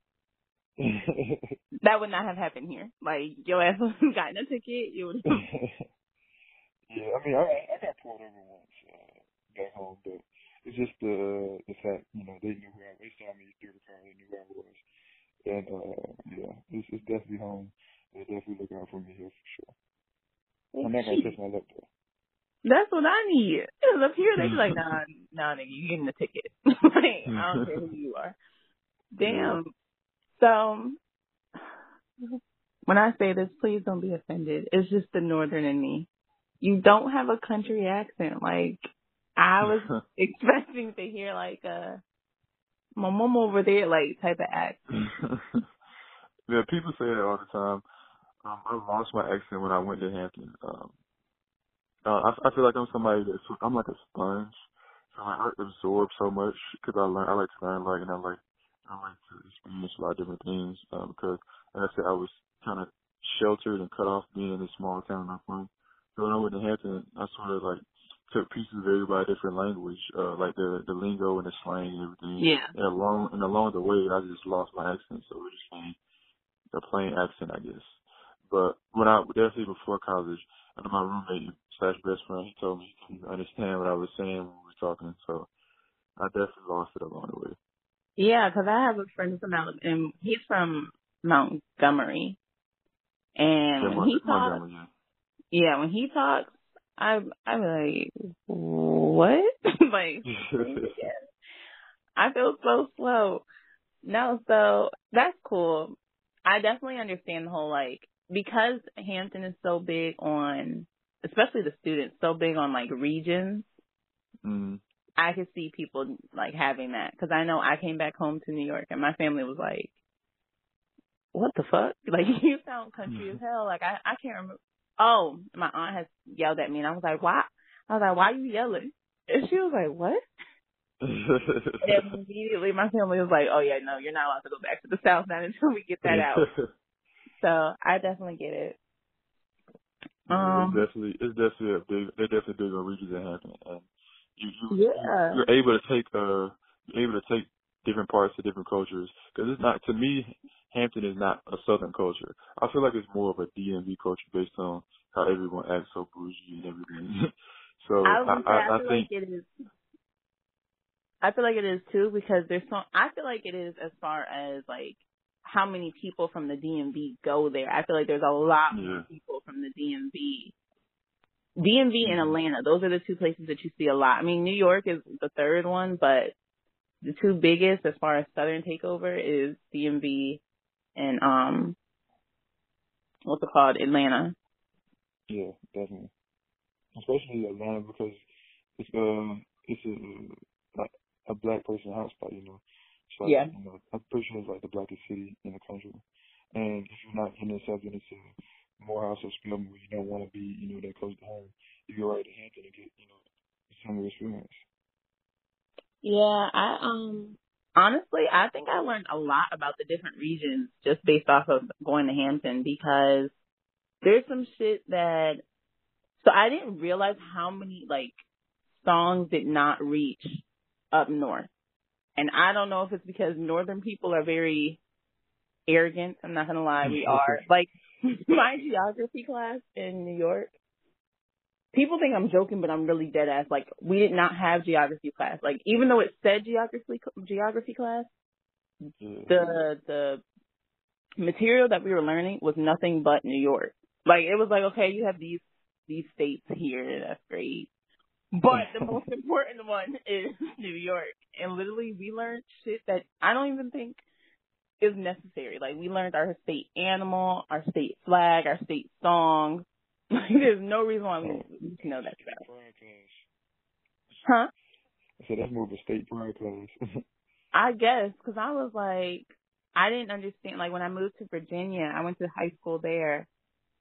that would not have happened here. Like your ass would have gotten a ticket. You would. Yeah, I mean, I I got pulled over once uh, back home, but it's just the the fact you know they knew who I. They saw me through the car, they knew where I was, and uh, yeah, it's, it's definitely home. They definitely look out for me here for sure. I'm not gonna touch my lip though. That's what I need. Cause up here they be like, nah, nah, nigga, you getting a ticket. like, I don't care who you are. Damn. So when I say this, please don't be offended. It's just the northern in me. You don't have a country accent. Like I was expecting to hear like a my mom over there like type of accent. yeah, people say that all the time. Um, I lost my accent when I went to Hampton. Um, uh, I, I feel like I'm somebody that's I'm like a sponge. So like, I absorb so much because I learn. I like to learn, like, and I like I like to experience a lot of different things. Um, because like I said, I was kind of sheltered and cut off being in a small town I'm from. I went to Hampton, I sort of like took pieces of everybody's different language, uh, like the the lingo and the slang and everything. Yeah. And along and along the way, I just lost my accent, so it just became a plain accent, I guess. But when I definitely before college, under my roommate slash best friend, he told me he couldn't understand what I was saying when we were talking, so I definitely lost it along the way. Yeah, because I have a friend from Alabama, and he's from Montgomery, and yeah, when he talks, yeah. Yeah, when he talks, I'm I'm like, what? like, I feel so slow. No, so that's cool. I definitely understand the whole like because Hampton is so big on, especially the students, so big on like regions. Mm. I could see people like having that because I know I came back home to New York and my family was like, "What the fuck? Like you sound country as hell." Like I I can't remember. Oh, my aunt has yelled at me and I was like, "Why?" I was like, "Why are you yelling?" And she was like, "What?" and immediately my family was like, "Oh yeah, no, you're not allowed to go back to the South not until we get that out." so I definitely get it. Um, it's definitely it's definitely a big they're definitely big on regions that happen, and you you yeah. you're able to take uh you're able to take different parts of different cultures because it's not to me Hampton is not a Southern culture. I feel like it's more of a DMV culture based on how everyone acts so bougie and everything. so I, I, I, I, think like it is I feel like it is too because there's so I feel like it is as far as like how many people from the DMV go there. I feel like there's a lot yeah. more people from the DMV. DMV mm-hmm. and Atlanta, those are the two places that you see a lot. I mean, New York is the third one, but the two biggest as far as Southern takeover is DMV and um what's it called? Atlanta. Yeah, definitely. Especially Atlanta because it's uh it's a like a black person hotspot, you know. So yeah. You know, I'm pretty sure it's like the blackest city in the country. And if you're not getting yourself into Morehouse or Spelman where you don't want to be, you know, that close to home, if you go right to Hampton and get, you know, similar experience. Yeah, I um honestly I think I learned a lot about the different regions just based off of going to Hampton because there's some shit that so I didn't realize how many like songs did not reach up north. And I don't know if it's because northern people are very arrogant. I'm not gonna lie, we are. Like my geography class in New York, people think I'm joking, but I'm really dead ass. Like we did not have geography class. Like even though it said geography geography class, mm-hmm. the the material that we were learning was nothing but New York. Like it was like, okay, you have these these states here, that's great. But the most important one is New York. And literally we learned shit that I don't even think is necessary. Like we learned our state animal, our state flag, our state song. Like there's no reason why we oh. need to know that stuff. Huh? I said that's more of a state pride class. I guess because I was like, I didn't understand. Like when I moved to Virginia, I went to high school there,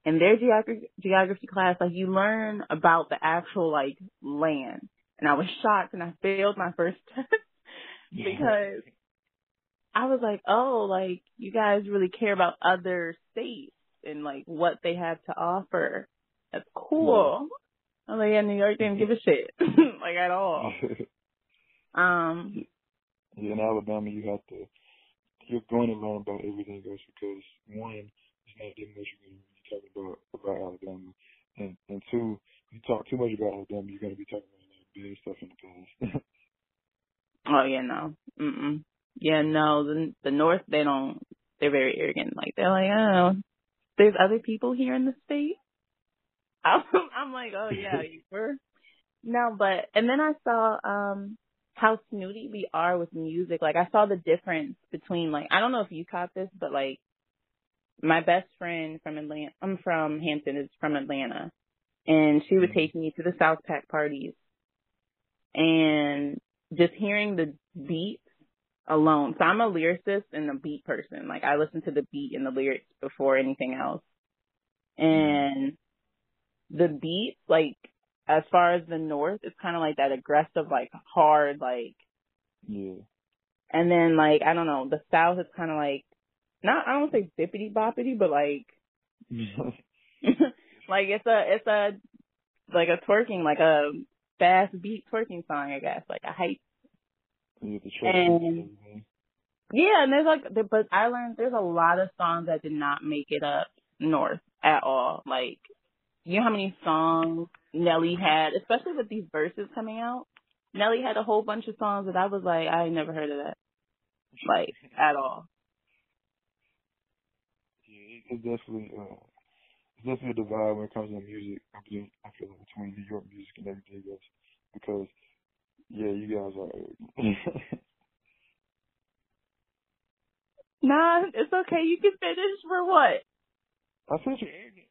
and their geography geography class, like you learn about the actual like land. And I was shocked, and I failed my first test because I was like, oh, like you guys really care about other states and like what they have to offer. That's cool. Yeah. I'm like, yeah, New York didn't give a shit, like at all. um. Yeah, in Alabama, you have to. You're going to learn about everything else because one, it's not that much you're going to talk about about Alabama, and and two, you talk too much about Alabama, you're gonna be talking about a lot of stuff in the past. oh yeah, no, mm yeah, no, the the North they don't, they're very arrogant. Like they're like, oh, there's other people here in the state. I'm, I'm like, oh yeah, you were. No, but and then I saw um how snooty we are with music. Like I saw the difference between like I don't know if you caught this, but like my best friend from Atlanta, I'm from Hampton, is from Atlanta, and she would mm-hmm. take me to the South Pack parties, and just hearing the beats alone. So I'm a lyricist and a beat person. Like I listen to the beat and the lyrics before anything else, mm-hmm. and the beats like as far as the north, it's kind of like that aggressive, like hard, like yeah. And then like I don't know, the south is kind of like not I don't say bippity boppity, but like like it's a it's a like a twerking like a fast beat twerking song, I guess, like a hype. And yeah, and there's like, but I learned there's a lot of songs that did not make it up north at all. Like, you know how many songs Nelly had, especially with these verses coming out. Nelly had a whole bunch of songs that I was like, I never heard of that, like at all. Yeah, it's definitely uh, it's definitely a divide when it comes to music. I feel I feel like between New York music and everything else because yeah, you guys are. nah, it's okay. You can finish for what? I arrogant.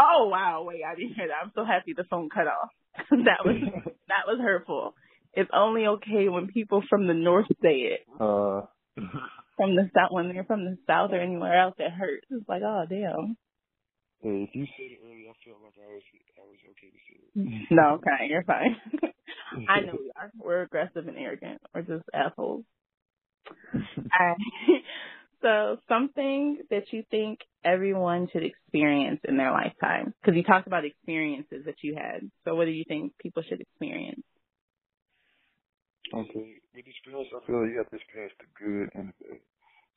Oh wow, wait, I didn't hear that. I'm so happy the phone cut off. that was that was hurtful. It's only okay when people from the north say it. Uh from the south when they're from the south or anywhere else it hurts. It's like, oh damn. Hey, if you said it earlier, I feel like I was I was okay to say it. no, okay, you're fine. I know we are. We're aggressive and arrogant. We're just assholes. So something that you think everyone should experience in their lifetime? Because you talked about experiences that you had. So what do you think people should experience? Okay, with experience, I feel like you have to experience the good and the bad.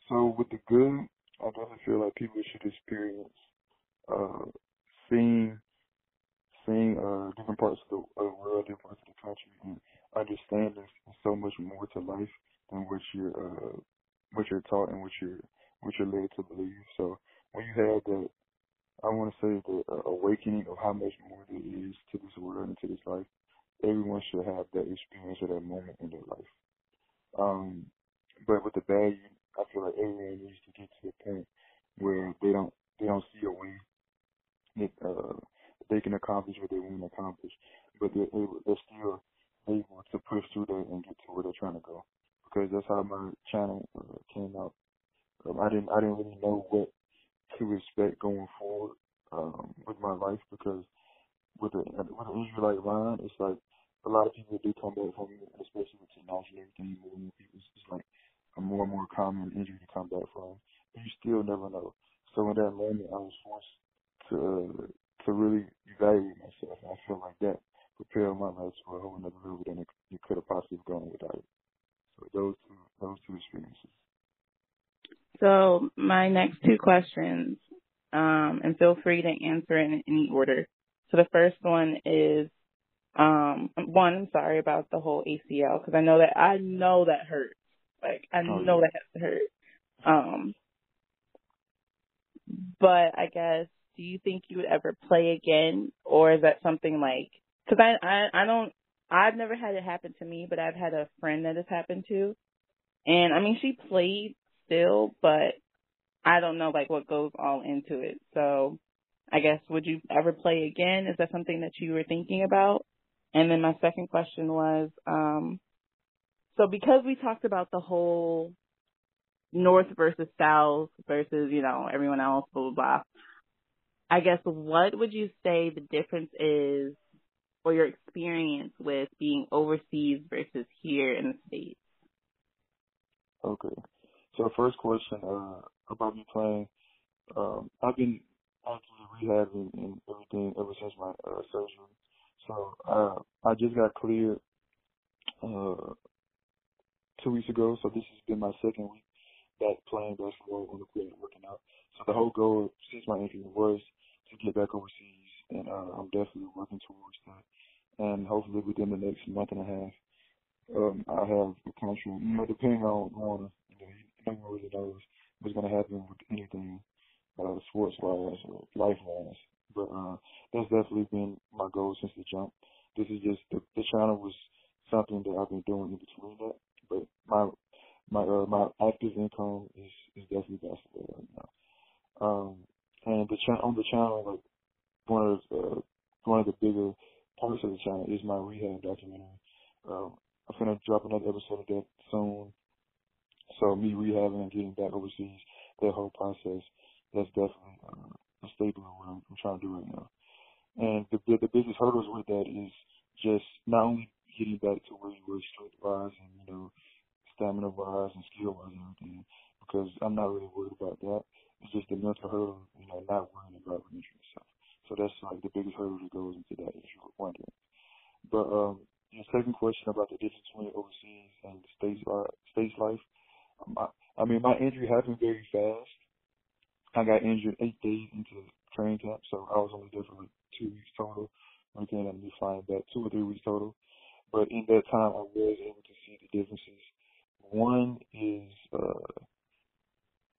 So with the good, I definitely feel like people should experience uh, seeing seeing uh, different parts of the, world, different parts of the country, and understanding so much more to life than what you're uh, what you're taught and what you're what you're led to believe. So when you have that, I want to say the uh, awakening of how much more there is to this world and to this life. Everyone should have that experience or that moment in their life. Um, but with the bad, I feel like everyone needs to get to a point where they don't they don't see a way that uh, they can accomplish what they want to accomplish, but they're able, they're still able to push through that and get to where they're trying to go. Because that's how my channel uh, came out. Um, I didn't I didn't really know what to expect going forward um, with my life because with the with the Israelite line, it's like a lot of people do come back from it, especially with technology and everything. More and more people, it's like a more and more common injury to come back from. But you still never know. So in that moment, I was forced to uh, to really evaluate myself. I feel like that prepared my life to a whole another level than it, it could have possibly gone without it. Those two those two experiences. So my next two questions, um, and feel free to answer in any order. So the first one is, um, one, I'm sorry about the whole ACL because I know that I know that hurts. Like I oh, know yeah. that hurt. Um, but I guess, do you think you would ever play again, or is that something like? Because I, I I don't I've never had it happen to me, but I've had a friend that has happened to, and I mean she played still, but I don't know like what goes all into it. So I guess would you ever play again? Is that something that you were thinking about? And then my second question was, um, so because we talked about the whole North versus South versus, you know, everyone else, blah, blah, blah. I guess what would you say the difference is or your experience with being overseas versus here in the States? Okay. So first question, uh, about me playing, um, I've been actually rehabbing and everything ever since my uh, surgery. So uh, I just got cleared uh, two weeks ago. So this has been my second week back playing basketball on the court and working out. So the whole goal since my injury was to get back overseas, and uh, I'm definitely working towards that. And hopefully within the next month and a half, um, I have a contract. You know, depending on on you know, no really knows what's going to happen with anything, uh, sports wise or life wise. But uh, that's definitely been my goal since the jump. This is just the, the channel was something that I've been doing in between that. But my my uh, my active income is is definitely basketball right now. Um, and the channel on the channel, like one of uh, one of the bigger parts of the channel is my rehab documentary. Um, I'm gonna drop another episode of that soon. So me rehabbing and getting back overseas, that whole process, that's definitely uh, a staple of what I'm, I'm trying to do right now. And the the biggest hurdles with that is just not only getting back to where you were strength wise and you know stamina wise and skill wise and everything, because I'm not really worried about that. It's just the mental hurdle, you know, not worrying about stuff. That goes into that, if you're wondering. But um, your second question about the difference between overseas and states uh, states life. Um, I, mean, my injury happened very fast. I got injured eight days into training camp, so I was only there for like two weeks total. To me flying back, two or three weeks total. But in that time, I was able to see the differences. One is uh,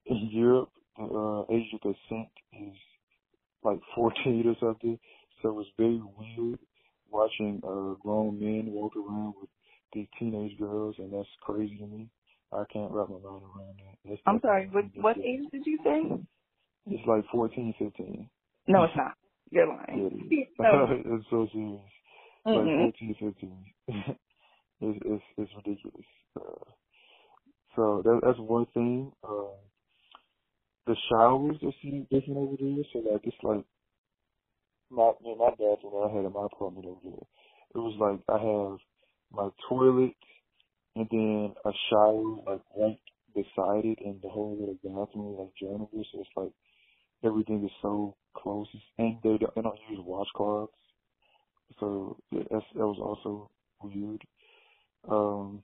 in Europe, uh, age of is like 14 or something, so it's very weird watching uh, grown men walk around with these teenage girls, and that's crazy to me. I can't wrap my mind around that. That's I'm sorry. What what age did you say? It's like 14, 15. No, it's not. You're lying. Yeah, it's so serious. Mm-hmm. Like 14, 15. it's, it's it's ridiculous. Uh, so that, that's one thing. Uh, the showers are seem different over there. So like it's like my in my bathroom that I had in my apartment over there. It was like I have my toilet and then a shower like right beside it and the whole little bathroom like journal so it's like everything is so close and they don't, they don't use washcloths. So that's that was also weird. Um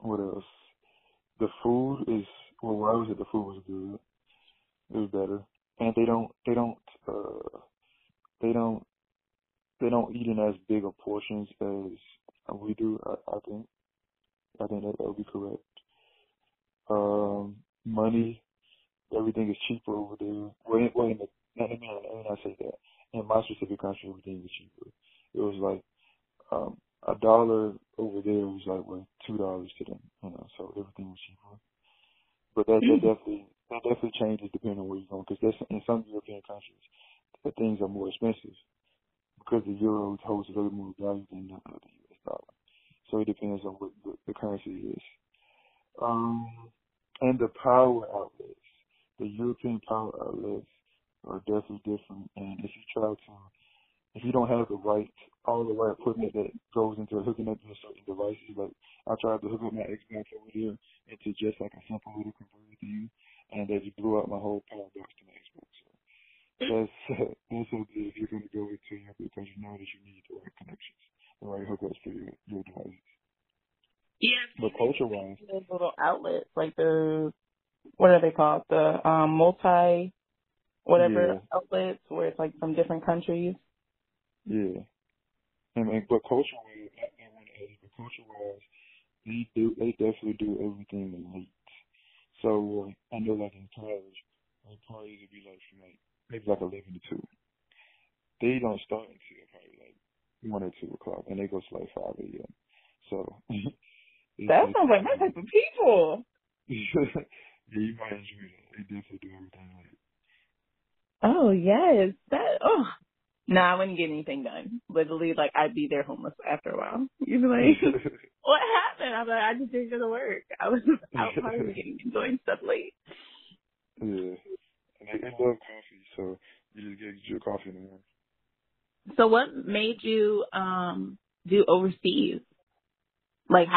what else? The food is well where I was at the food was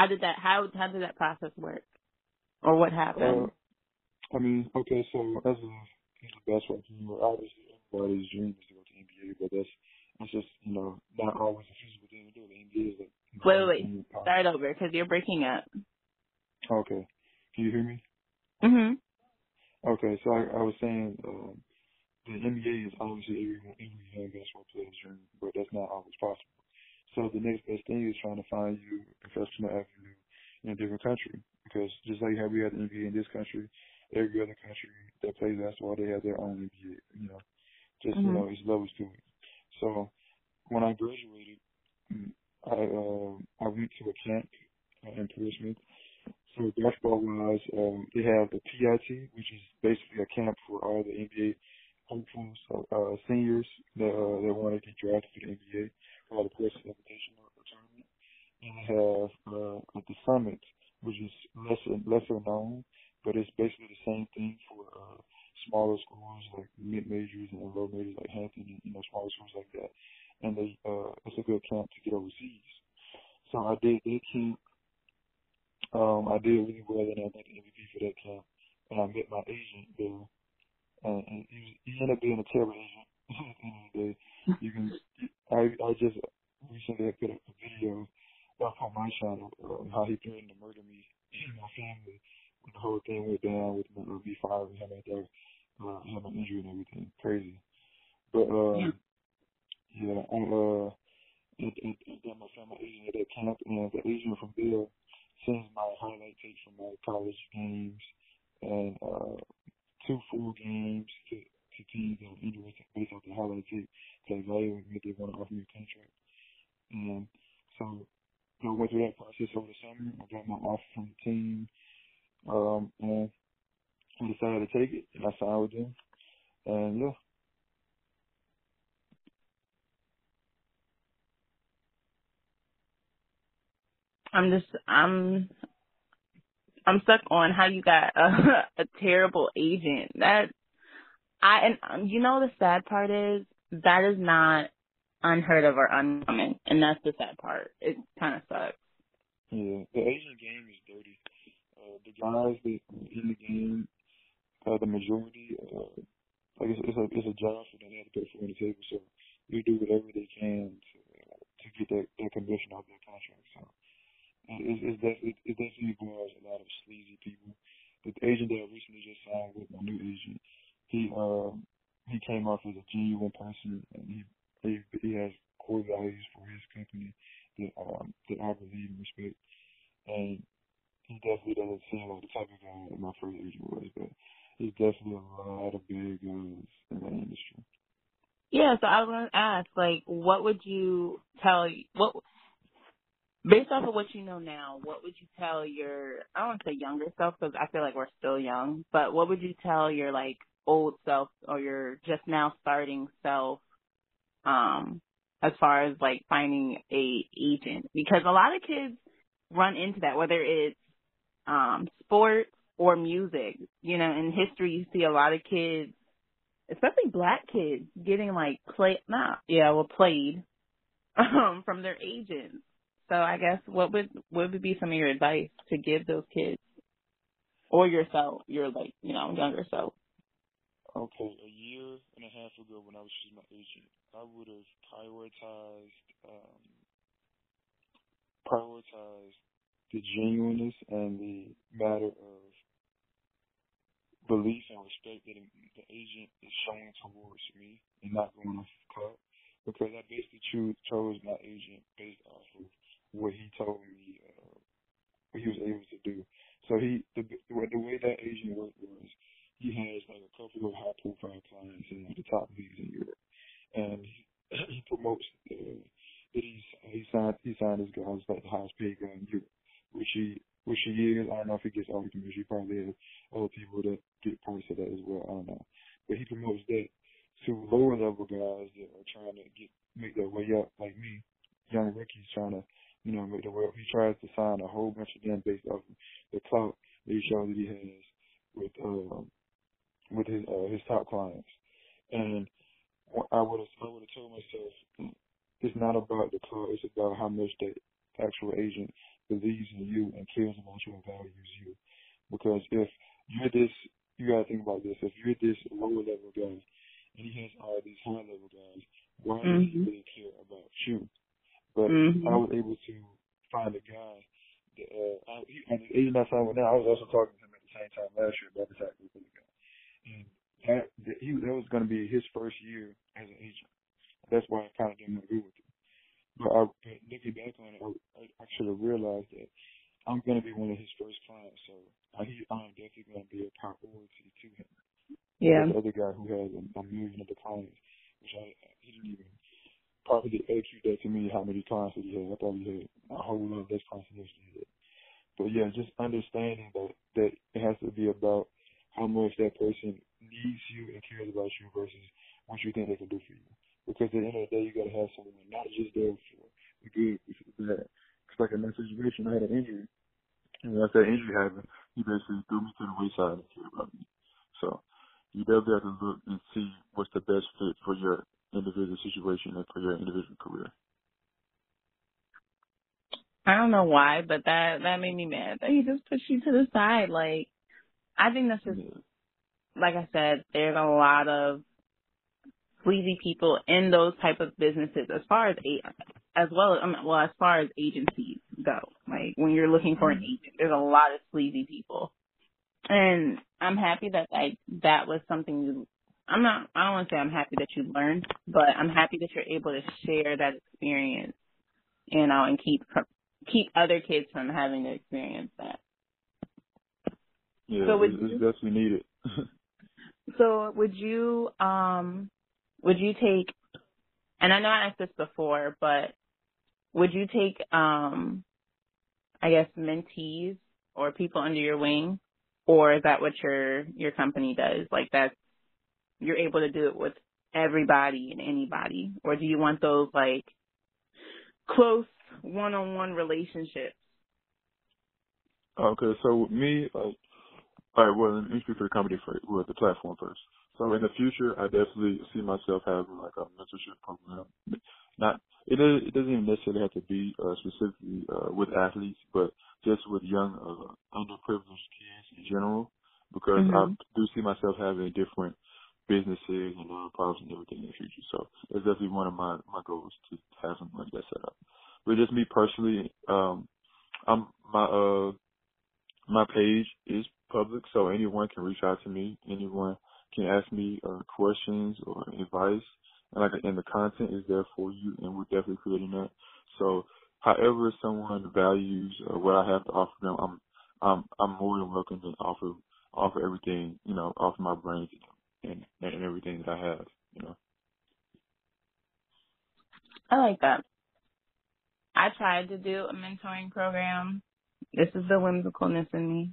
how did that how how did that process work, or what happened? Uh, I mean, okay, so as a as a basketball player, obviously everybody's dream is to go to NBA, but that's that's just you know not always a feasible thing to do. The NBA is like wait, wait, wait. start over because you're breaking up. Okay, can you hear me? Mhm. Okay, so I, I was saying um, the NBA is obviously every every young basketball player's dream, but that's not always possible. So the next best thing is trying to find you a professional avenue in a different country. Because just like how we have the NBA in this country, every other country that plays basketball, they have their own NBA, you know, Just mm-hmm. you know, it's levels to it. So when I graduated, I uh, I went to a camp in Portsmouth. So basketball wise, um, they have the PIT, which is basically a camp for all the NBA hopefuls, uh, seniors that uh, that want to get drafted for the NBA, all the Portsmouth Invitational tournament. And they have uh, at the summit, which is lesser lesser known, but it's basically the same thing for uh, smaller schools like mid majors and low majors like Hampton and you know smaller schools like that. And they uh, it's a good camp to get overseas. So I did that camp. Um, I did really well and I got the MVP for that camp. And I met my agent there. And, and he, he ended up being a terrible agent at the end of the day. You can I I just recently put up a video up on my channel um, how he threatened to murder me and my family when the whole thing went down with my me firing him at that uh, him an injury and everything. Crazy. But um yeah, I uh it, it, it got my family agent at that camp and the agent from there sends my highlight tapes from my college games and uh two full games to to are interested based off the highlight tape they evaluate if they want to offer me a contract. And so I went through that process over the summer. I got my offer from the team. Um, and I decided to take it, and I signed with them. And yeah. I'm just I'm I'm stuck on how you got a, a terrible agent. That I and um, you know the sad part is that is not unheard of or uncommon, and that's the sad part. It kind of sucks. Yeah, the Asian game is dirty. Uh, the guys that in the game, uh, the majority, uh, like it's, it's a it's a job for them to put food on the table. So they do whatever they can to to get that that condition off their contract. So it's it's definitely it definitely involves a lot of sleazy people. The agent that I recently just signed with my new agent, he um he came off as a genuine person and he he, he has core values for his company that um that I believe and respect. And he definitely doesn't seem like the type of guy that my first agent was, but he's definitely a lot of big guns in the industry. Yeah, so I was gonna ask, like, what would you tell what based off of what you know now, what would you tell your I don't want to say younger self because I feel like we're still young, but what would you tell your like old self or your just now starting self um as far as like finding a agent. Because a lot of kids run into that whether it's um sports or music. You know in history you see a lot of kids especially black kids getting like play not yeah well played um from their agents. So i guess what would what would be some of your advice to give those kids? Or yourself your like you know younger self Okay, a year and a half ago when I was just my agent, I would have prioritized um, prioritized the genuineness and the matter of belief and respect that the agent is showing towards me and not going off the cut. Because I basically chose, chose my agent based off of what he told me uh, what he was able to do. So he the the way that agent worked was he has like a couple of high profile clients in the top leagues in Europe, and he, promotes uh, that he's he signed he signed his guy as like the highest paid guy in Europe, which he which he is. I don't know if he gets all the commission. He probably has other people that get parts of that as well. I don't know, but he promotes that to lower level guys that are trying to get make their way up, like me, young rookies trying to you know make their way up. He tries to sign a whole bunch of them based off the clout that he shows that he has with um with his uh, his top clients. And I would have I would have told myself it's not about the car, it's about how much the actual agent believes in you and cares about you and values you. Because if you're this you gotta think about this, if you're this lower level guy and he has all these high level guys, why mm-hmm. does he mm-hmm. really care about you? But mm-hmm. I was able to find a guy that uh I, he, and the agent I signed with now, I was also talking to him at the same time last year about the fact that and that, that he that was going to be his first year as an agent. That's why I kind of didn't agree with it. But, I, but looking back on it, I, I should have realized that I'm going to be one of his first clients, so I, he, I'm definitely going to be a priority to him. Yeah. The other guy who has a, a million other clients, which I, he didn't even probably execute that to me how many clients he had. I thought he had a whole lot of less clients than he had. But yeah, just understanding that that it has to be about how much that person needs you and cares about you versus what you think they can do for you. Because at the end of the day, you got to have someone not just there for the good, the bad. It's like in that situation, I had an injury. And once that injury happened, he basically threw me to the wayside and cared about me. So you definitely have to look and see what's the best fit for your individual situation and for your individual career. I don't know why, but that that made me mad. That he just pushed you to the side. Like, I think that's just like I said. There's a lot of sleazy people in those type of businesses as far as as well as well as far as agencies go. Like when you're looking for an mm-hmm. agent, there's a lot of sleazy people, and I'm happy that like that was something you. I'm not. I don't want to say I'm happy that you learned, but I'm happy that you're able to share that experience, you know, and keep keep other kids from having to experience that. Yeah, so would it's, you, definitely needed. so would you um would you take and I know I asked this before, but would you take um I guess mentees or people under your wing? Or is that what your your company does? Like that's you're able to do it with everybody and anybody? Or do you want those like close one on one relationships? Okay, so with me, like all right, well, me speak for the company for well, the platform first. So in the future, I definitely see myself having like a mentorship program. Not it it doesn't even necessarily have to be uh, specifically uh, with athletes, but just with young uh, underprivileged kids in general, because mm-hmm. I do see myself having different businesses and nonprofits and everything in the future. So that's definitely one of my my goals to have something like that set up. But just me personally, um, I'm my uh my page is public, so anyone can reach out to me. Anyone can ask me uh, questions or advice. And like, and the content is there for you, and we're definitely creating that. So, however someone values uh, what I have to offer them, I'm I'm I'm more than welcome to offer offer everything, you know, offer my brains and and everything that I have, you know. I like that. I tried to do a mentoring program. This is the whimsicalness in me.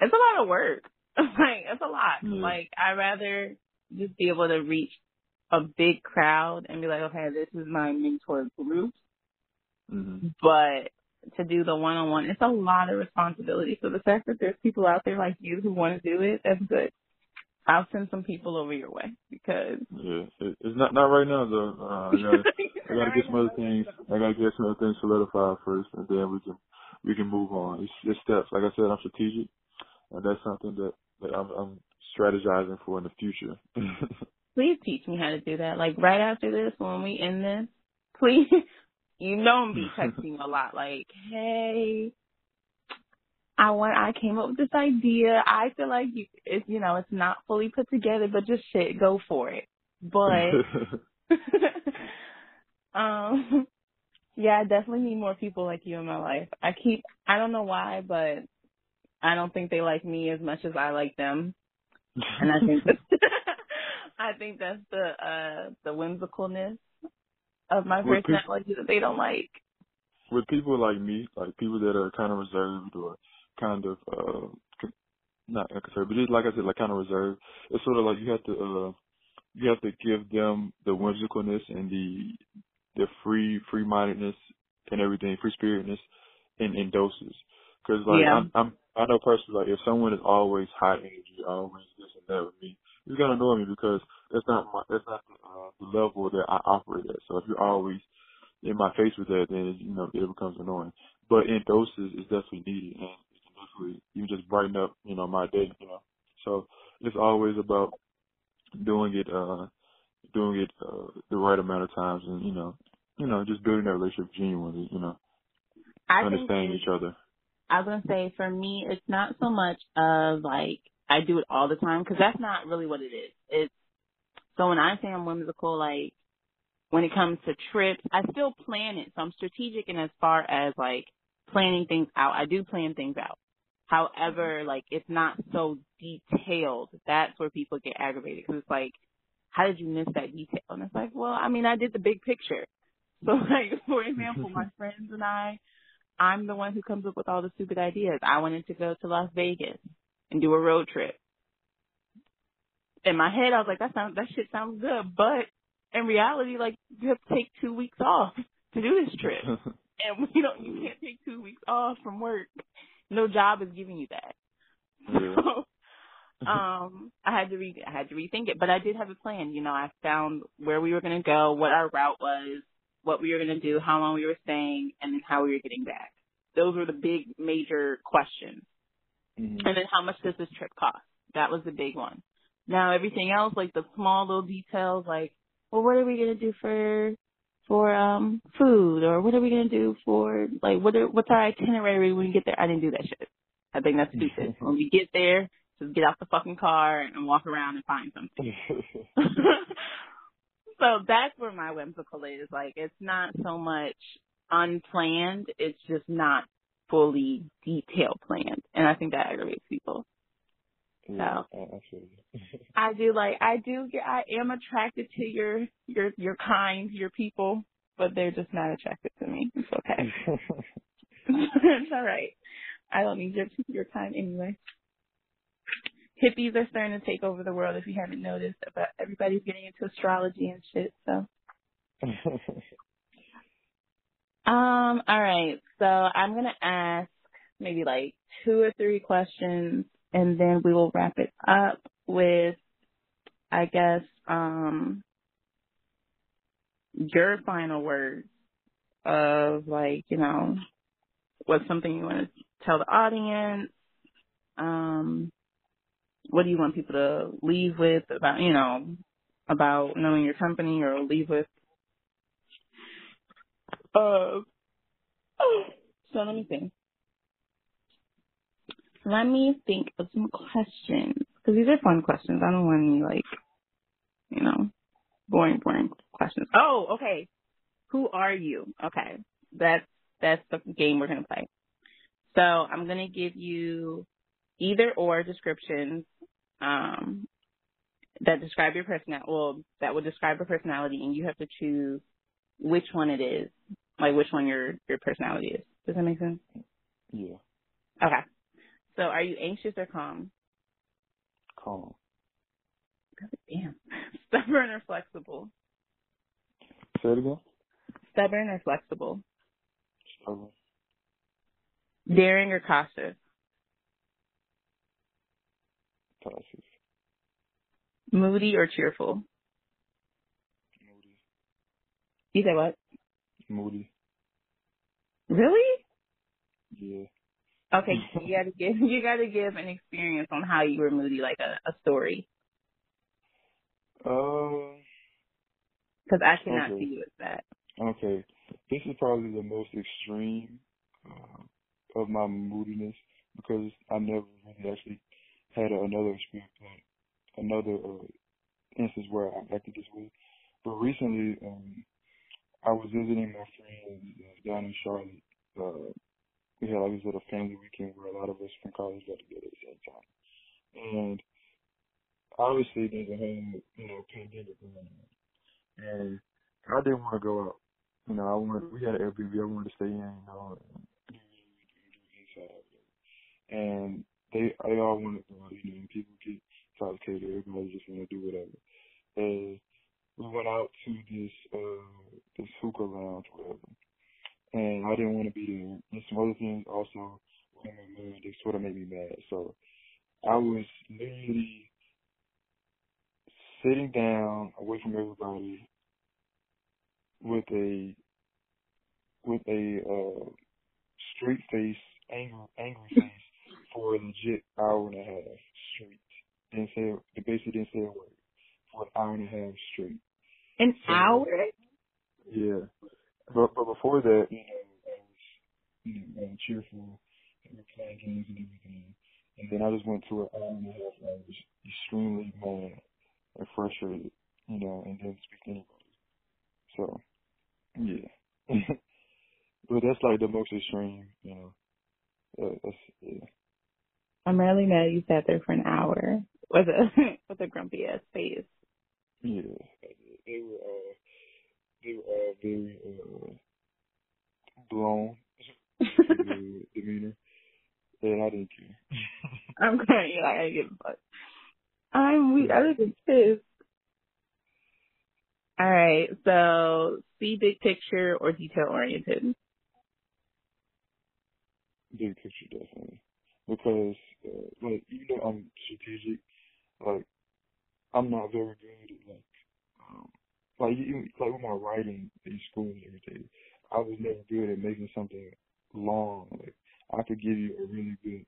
It's a lot of work. like it's a lot. Mm-hmm. Like I rather just be able to reach a big crowd and be like, okay, this is my mentor group. Mm-hmm. But to do the one on one, it's a lot of responsibility. So the fact that there's people out there like you who want to do it, that's good. I'll send some people over your way because yeah, it, it's not not right now though. Uh, I gotta, I gotta get some other things. I gotta get some other things solidified first, and then we can we can move on. It's, it's steps. Like I said, I'm strategic, and that's something that that I'm, I'm strategizing for in the future. please teach me how to do that. Like right after this, when we end this, please. You know I'm be texting a lot. Like, hey, I want. I came up with this idea. I feel like you, it's you know, it's not fully put together, but just shit, go for it. But, um, yeah, I definitely need more people like you in my life. I keep. I don't know why, but I don't think they like me as much as I like them. And I think that's, I think that's the uh the whimsicalness of my with personality people, that they don't like. With people like me, like people that are kind of reserved or kind of uh not conservative, but just like I said, like kind of reserved. It's sort of like you have to uh you have to give them the whimsicalness and the the free free mindedness and everything, free spiritedness in in doses. Because like yeah. I'm, I'm I know personally, like if someone is always high energy, always this and that with me, it's gonna annoy me because that's not my that's not the, uh, the level that I operate at. So if you're always in my face with that, then you know it becomes annoying. But in doses, it's definitely needed, and it can definitely you just brighten up, you know, my day, you know. So it's always about doing it, uh, doing it uh, the right amount of times, and you know, you know, just building that relationship genuinely, you know, I understanding each other. I was gonna say for me, it's not so much of like I do it all the time because that's not really what it is. It's so when I say I'm whimsical, like when it comes to trips, I still plan it. So I'm strategic in as far as like planning things out. I do plan things out. However, mm-hmm. like it's not so detailed. That's where people get aggravated because it's like, how did you miss that detail? And it's like, well, I mean, I did the big picture. So like, for example, my friends and I, I'm the one who comes up with all the stupid ideas. I wanted to go to Las Vegas and do a road trip. In my head, I was like, that sounds, that shit sounds good. But in reality, like, you have to take two weeks off to do this trip. and you don't, you can't take two weeks off from work. No job is giving you that. Yeah. So, um, I had to re I had to rethink it, but I did have a plan. You know, I found where we were going to go, what our route was, what we were going to do, how long we were staying, and then how we were getting back. Those were the big major questions. Mm-hmm. And then how much does this trip cost? That was the big one. Now everything else, like the small little details, like, well, what are we going to do for for um food, or what are we going to do for like what are, what's our itinerary when we get there? I didn't do that shit. I think that's stupid. when we get there, just get out the fucking car and walk around and find something. so that's where my whimsical is. Like it's not so much unplanned, it's just not fully detail planned. And I think that aggravates people. Yeah, so I do like I do get I am attracted to your your your kind, your people, but they're just not attracted to me. It's okay. it's all right. I don't need your your time anyway. Hippies are starting to take over the world if you haven't noticed, but everybody's getting into astrology and shit, so Um, all right. So I'm gonna ask maybe like two or three questions and then we will wrap it up with I guess um your final words of like, you know, what's something you want to tell the audience? Um, what do you want people to leave with about, you know, about knowing your company or leave with? Uh, so let me think. Let me think of some questions because these are fun questions. I don't want any like, you know, boring, boring questions. Oh, okay. Who are you? Okay, that's that's the game we're gonna play. So I'm going to give you either or descriptions um, that describe your personality. Well, that will describe your personality, and you have to choose which one it is, like which one your your personality is. Does that make sense? Yeah. Okay. So, are you anxious or calm? Calm. God damn. Stubborn or flexible? Say it again. Stubborn or flexible? Stubborn. Daring or cautious? Cautious. Moody or cheerful? Moody. You said what? Moody. Really? Yeah. Okay, you gotta give you gotta give an experience on how you were moody, like a, a story. Um. Because I cannot okay. see you as that. Okay, this is probably the most extreme uh, of my moodiness because I never really actually had another experience, like another uh, instance where I acted this way. But recently, um, I was visiting my friends uh, down in Charlotte. Uh, we had like this little family weekend where a lot of us from college got together at the same time. And obviously there's a whole, you know, pandemic going on. And I didn't want to go out. You know, I wanted, we had an Airbnb, I wanted to stay in, you know, and they they all want to go out, you know, and people get intoxicated, everybody just want to do whatever. And we went out to this uh this hookah lounge, whatever. And I didn't want to be there. And some other things also were on my mind. They sort of made me mad. So I was literally sitting down away from everybody with a with a uh straight face, angry angry face for a legit hour and a half straight. Didn't say the basically didn't say a word for an hour and a half straight. An so, hour? Yeah. But but before that, you know, I was you know, cheerful and we were playing games and everything. And then I just went to an hour and a half and I was extremely mad and frustrated, you know, and didn't speak to anybody. So yeah. but that's like the most extreme, you know. Uh, that's yeah. I'm really mad you sat there for an hour with a with a grumpy ass face. Yeah, they were uh, they were all very uh, blown demeanor, and I didn't care. I'm crying. Yeah, I gotta get fucked. I'm weak. I was pissed. All right. So, see big picture or detail oriented. Big picture, definitely, because uh, like even though I'm strategic, like I'm not very good at like um, like even like with my writing in school and everything. I was never good at making something long. Like I could give you a really good,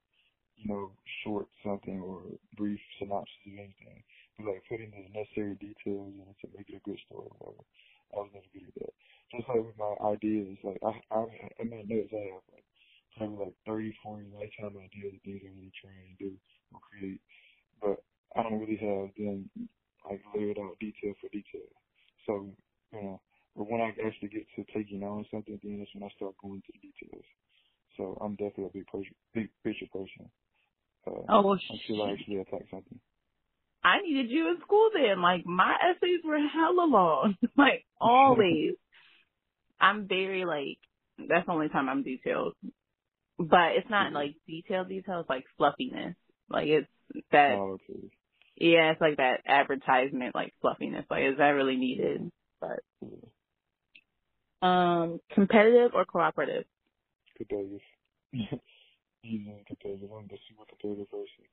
you know, short something or brief synopsis of anything, but like putting the necessary details in to make it a good story or whatever. I was never good at that. Just like with my ideas, like I I I my notes I have like probably like 30, 40 lifetime ideas of things I'm really trying to do or create, but I don't really have them like layered out detail for detail. So, you know, but when I actually get to taking on something, then that's when I start going to the details. So I'm definitely a big person, big picture person. Uh, oh, until I actually attack something. I needed you in school then. Like my essays were hella long. like always. I'm very like that's the only time I'm detailed. But it's not like detailed details, like fluffiness. Like it's that oh, okay. Yeah, it's like that advertisement like fluffiness. Like is that really needed? But um competitive or cooperative? Competitive. Easy competitive. I'm the super competitive person.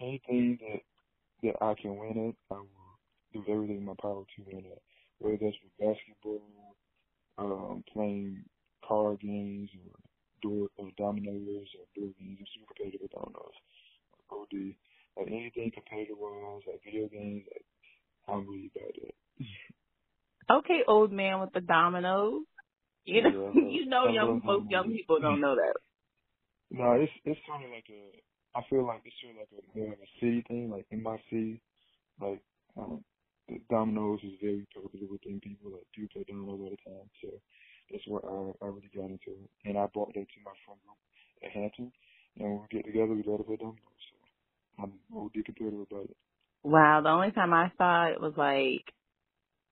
Anything that that I can win it, I will do everything in my power to win it. Whether that's with basketball, um, playing card games or door or dominoes or games. I'm super competitive with dominoes. OD. Like anything competitive wise, like video games, like I'm really bad at it. okay, old man with the dominoes. You know, yeah, you know, young most young people don't know that. No, it's it's kind of like a. I feel like it's sort of like a more of a city thing. Like in my city, like um, the dominoes is very popular within people. Like do play dominoes all the time. So that's where I um, I really got into it, and I brought that to my friend group at Hampton. And when we get together, we love to play dominoes. So I'm OD competitive about it. Wow, the only time I saw it was like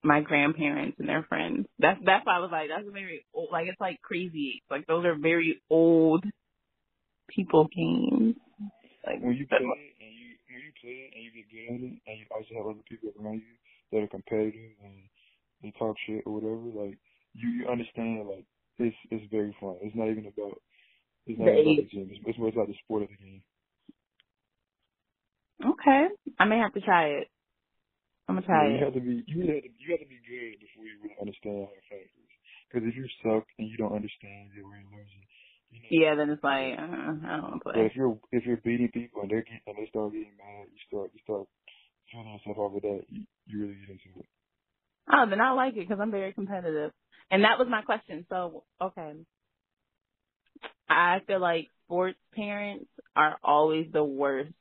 my grandparents and their friends. That's that's why I was like, that's very old. Like it's like crazy. Like those are very old people games. Like when you play it and you when you play it and you get good at it, and you also have other people around you that are competitive and they talk shit or whatever. Like you, you understand like it's it's very fun. It's not even about it's not the about the game. It's, it's more about the sport of the game. Okay, I may have to try it. I'm gonna try yeah, you it. have to be you have to you have to be good before you really understand how it is. Because if you suck and you don't understand it, we're losing. You know, yeah, then it's like uh, I don't want to play. But if you're if you're beating people and they're getting, and they start getting mad, you start you start feeling yourself of that. You, you really get into it. Oh, then I like it because I'm very competitive, and that was my question. So okay, I feel like sports parents are always the worst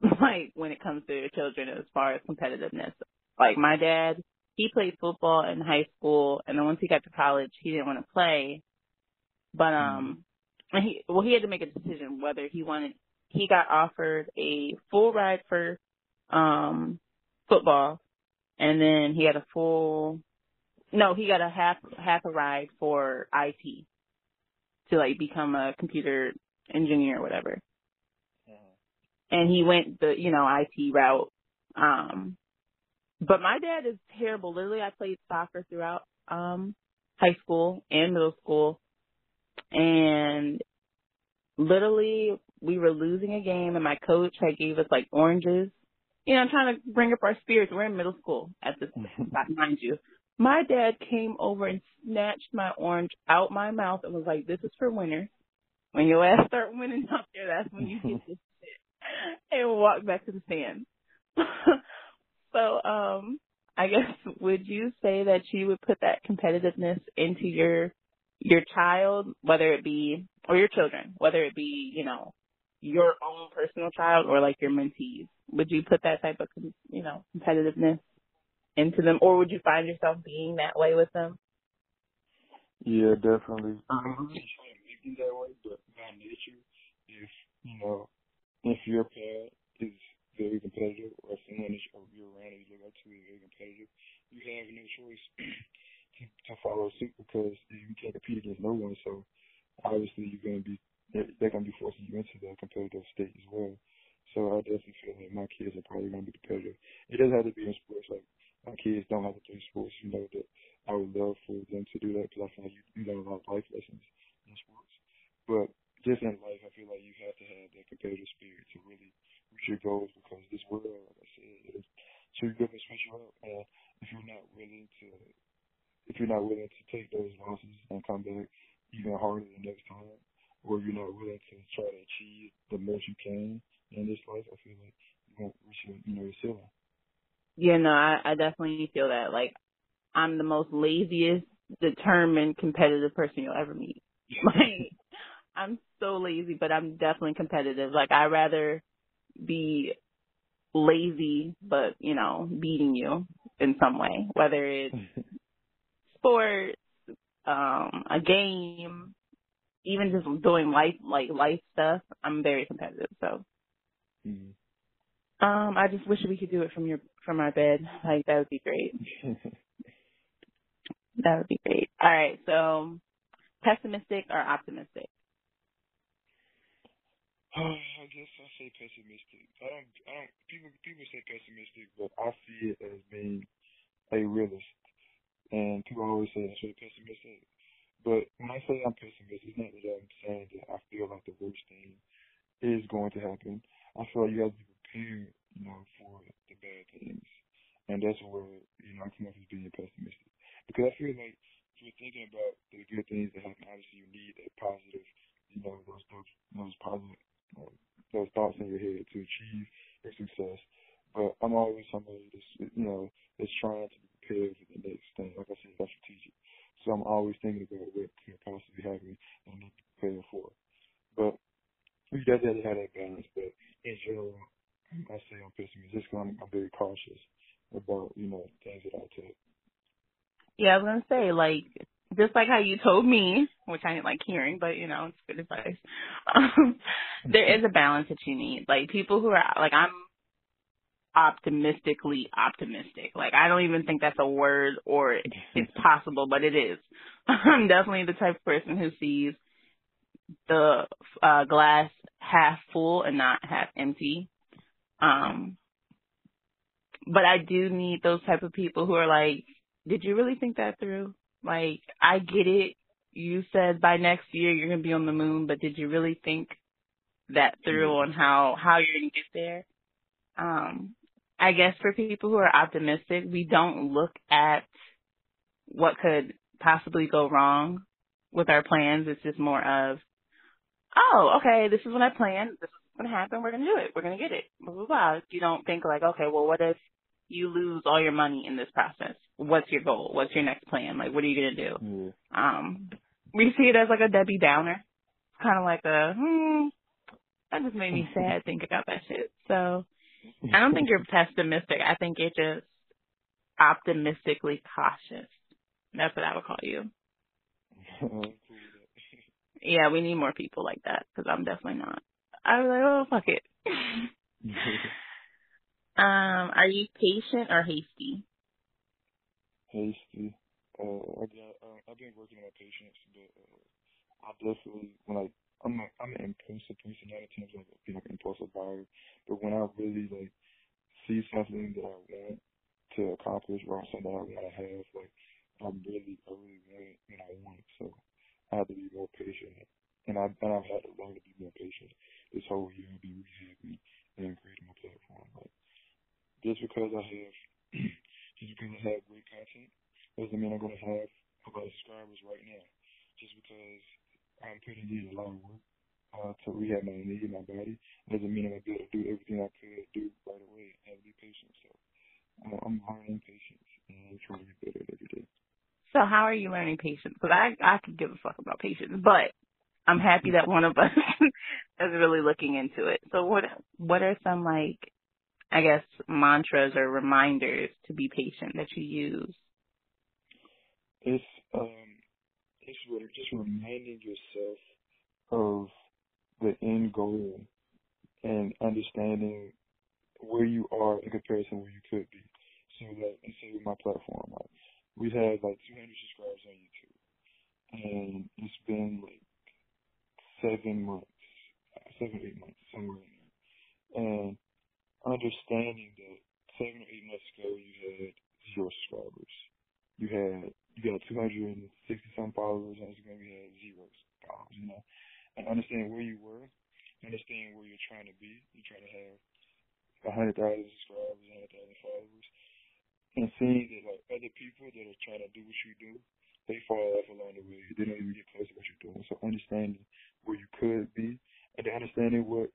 like when it comes to your children as far as competitiveness. Like my dad, he played football in high school and then once he got to college he didn't want to play. But um and he well he had to make a decision whether he wanted he got offered a full ride for um football and then he had a full no, he got a half half a ride for IT to like become a computer engineer or whatever and he went the you know IT route. Um, but my dad is terrible. Literally, I played soccer throughout um high school and middle school, and literally we were losing a game, and my coach had gave us like oranges. You know, I'm trying to bring up our spirits. We're in middle school at this point, mind you. My dad came over and snatched my orange out my mouth and was like, "This is for winners. When your ass start winning up there, that's when you get this shit." and walk back to the stand. so, um, I guess would you say that you would put that competitiveness into your your child, whether it be or your children, whether it be you know your own personal child or like your mentees? Would you put that type of you know competitiveness into them, or would you find yourself being that way with them? Yeah, definitely. I'm really trying to make it that way, but by nature, if you know if your parent is very competitive, or if someone is or you're around and you look up to is very competitive, you have no choice to, to follow suit because you can't compete against no one. So obviously you're gonna be they're, they're gonna be forcing you into the competitive state as well. So I definitely feel like my kids are probably gonna be competitive. It doesn't have to be in sports. Like my kids don't have to play sports. You know that I would love for them to do that because I feel like you, you learn a lot of life lessons in sports. But just in life, I feel like you have to have that competitive spirit to really reach your goals because this world, like I said, is too good to switch you up. And if you're not willing to, if you're not willing to take those losses and come back even harder the next time, or you're not willing to try to achieve the most you can in this life, I feel like you won't reach your, you know, your ceiling. Yeah, no, I, I definitely feel that. Like, I'm the most laziest, determined, competitive person you'll ever meet. like, I'm so lazy, but I'm definitely competitive. Like, I'd rather be lazy, but you know, beating you in some way, whether it's sports, um, a game, even just doing life like life stuff. I'm very competitive, so. Mm-hmm. Um, I just wish we could do it from your from our bed. Like that would be great. that would be great. All right, so pessimistic or optimistic? Uh, I guess I say pessimistic. I don't. I don't. People people say pessimistic, but I see it as being a realist. And people always say I'm pessimistic. But when I say I'm pessimistic, it's not that I'm saying that I feel like the worst thing is going to happen. I feel like you have to be prepared, you know, for the bad things. And that's where, you know, I come off as being pessimistic. Because I feel like if you're thinking about the good things that happen, obviously you need that positive, you know, those those, those positive uh, those thoughts in your head to achieve your success. But I'm always somebody that's you know that's trying to be prepared for the next thing. Like I said, that's strategic. So I'm always thinking about what could possibly happen and I need to for. But we definitely have that balance. But in general, I say I'm pessimistic I'm, I'm very cautious about, you know, things that I take. Yeah, I was gonna say, like, just like how you told me, which I didn't like hearing, but you know, it's good advice. Um, there is a balance that you need. Like people who are like I'm optimistically optimistic. Like I don't even think that's a word or it's possible, but it is. I'm definitely the type of person who sees the uh glass half full and not half empty. Um but I do need those type of people who are like, did you really think that through? Like, I get it. You said by next year you're gonna be on the moon, but did you really think that through on how how you're gonna get there? Um, I guess for people who are optimistic, we don't look at what could possibly go wrong with our plans. It's just more of, oh, okay, this is what I planned. This is gonna happen. We're gonna do it. We're gonna get it. Blah blah blah. You don't think like, okay, well, what if you lose all your money in this process? What's your goal? What's your next plan? Like, what are you gonna do? Mm. Um, we see it as like a Debbie Downer. It's kind of like a, hmm, that just made me sad thinking about that shit. So, I don't think you're pessimistic. I think you're just optimistically cautious. That's what I would call you. yeah, we need more people like that because I'm definitely not. I was like, oh fuck it. um, are you patient or hasty? Hasty. Uh, I got. Uh, I've been working on my patience, but uh, I definitely when I I'm I'm an impulsive person. A lot of I be like an impulsive buyer, but when I really like see something that I want to accomplish or something that I want to have, like I'm really I really want it and I want it. So I have to be more patient, and I and I've had to learn to be more patient this whole year. Be really happy and creating my platform. Like just because I have just because I have great content doesn't mean I'm gonna have a lot of subscribers right now. Just because I'm putting in a lot of work uh, to rehab my knee and my body doesn't mean I'm able to do everything I could do right away. Have to be patient. So uh, I'm learning patience and trying to get better every day. So how are you learning patience? Because I I could give a fuck about patience, but I'm happy that one of us is really looking into it. So what what are some like I guess mantras or reminders to be patient that you use? It's um just reminding yourself of the end goal and understanding where you are in comparison where you could be. So like let's say with my platform, like we had like 200 subscribers on YouTube, and it's been like seven months, seven eight months somewhere in there, and understanding that seven or eight months ago you had zero subscribers, you had you got 260 some followers on Instagram, you had zero followers, you know, and understanding where you were, understanding where you're trying to be, you're trying to have a hundred thousand subscribers, a hundred thousand followers, and seeing that like other people that are trying to do what you do, they fall off along the way. They don't even get close to what you're doing. So understanding where you could be, and understanding what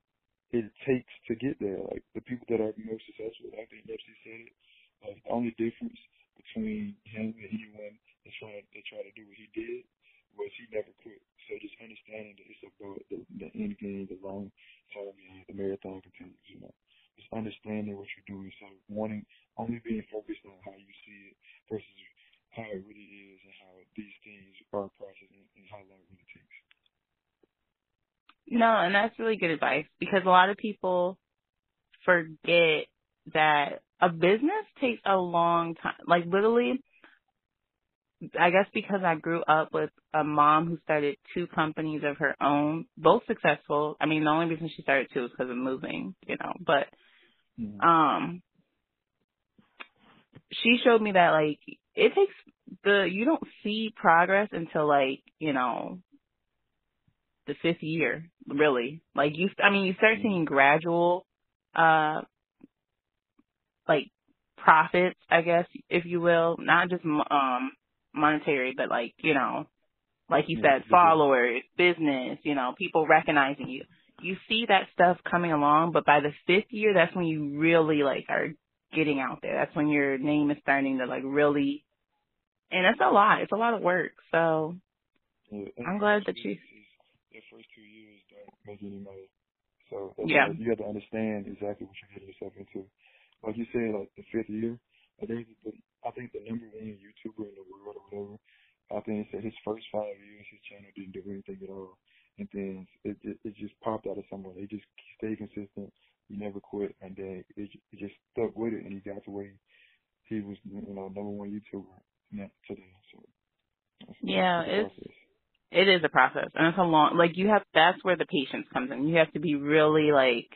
it takes to get there. Like the people that are most successful, I think Nipsey said it. Like the only difference between him and anyone that's trying to try to do what he did was he never quit. So just understanding that it's about the, the end game, the long term game, the marathon continues. You know just understanding what you're doing. So wanting only being focused on how you see it versus how it really is and how these things are processed and, and how long it really takes. No, and that's really good advice because a lot of people forget that a business takes a long time. Like literally, I guess because I grew up with a mom who started two companies of her own, both successful. I mean, the only reason she started two is because of moving, you know, but Mm-hmm. Um, she showed me that like it takes the you don't see progress until like you know the fifth year really like you i mean you start mm-hmm. seeing gradual uh like profits i guess if you will not just um monetary but like you know like you said followers business you know people recognizing you you see that stuff coming along, but by the fifth year, that's when you really like are getting out there. That's when your name is starting to like really, and it's a lot. It's a lot of work. So yeah, I'm glad that you. The first two years don't make any money, so yeah, you have to understand exactly what you're getting yourself into. Like you said, like the fifth year, I think the, I think the number one YouTuber in the world or whatever. I think he said his first five years, his channel didn't do anything at all and then it it, it just popped out of somewhere. He just stayed consistent. He never quit, and then it, it just stuck with it, and he got to where he, was, you know, number one YouTuber today. So yeah, it's it is a process, and it's a long. Like you have, that's where the patience comes in. You have to be really like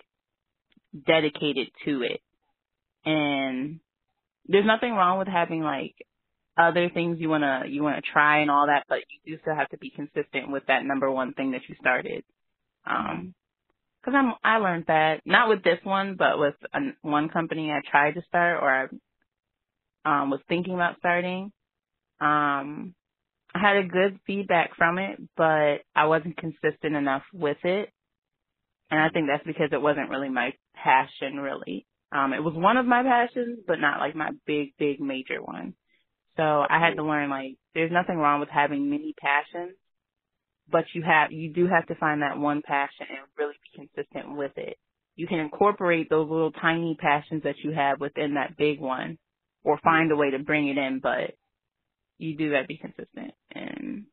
dedicated to it, and there's nothing wrong with having like other things you wanna you wanna try and all that, but you do still have to be consistent with that number one thing that you started. Um, because I'm I learned that not with this one, but with a, one company I tried to start or I um, was thinking about starting. Um, I had a good feedback from it, but I wasn't consistent enough with it, and I think that's because it wasn't really my passion. Really, um, it was one of my passions, but not like my big, big, major one. So I had to learn like there's nothing wrong with having many passions, but you have you do have to find that one passion and really be consistent with it. You can incorporate those little tiny passions that you have within that big one, or find a way to bring it in, but you do have to be consistent. And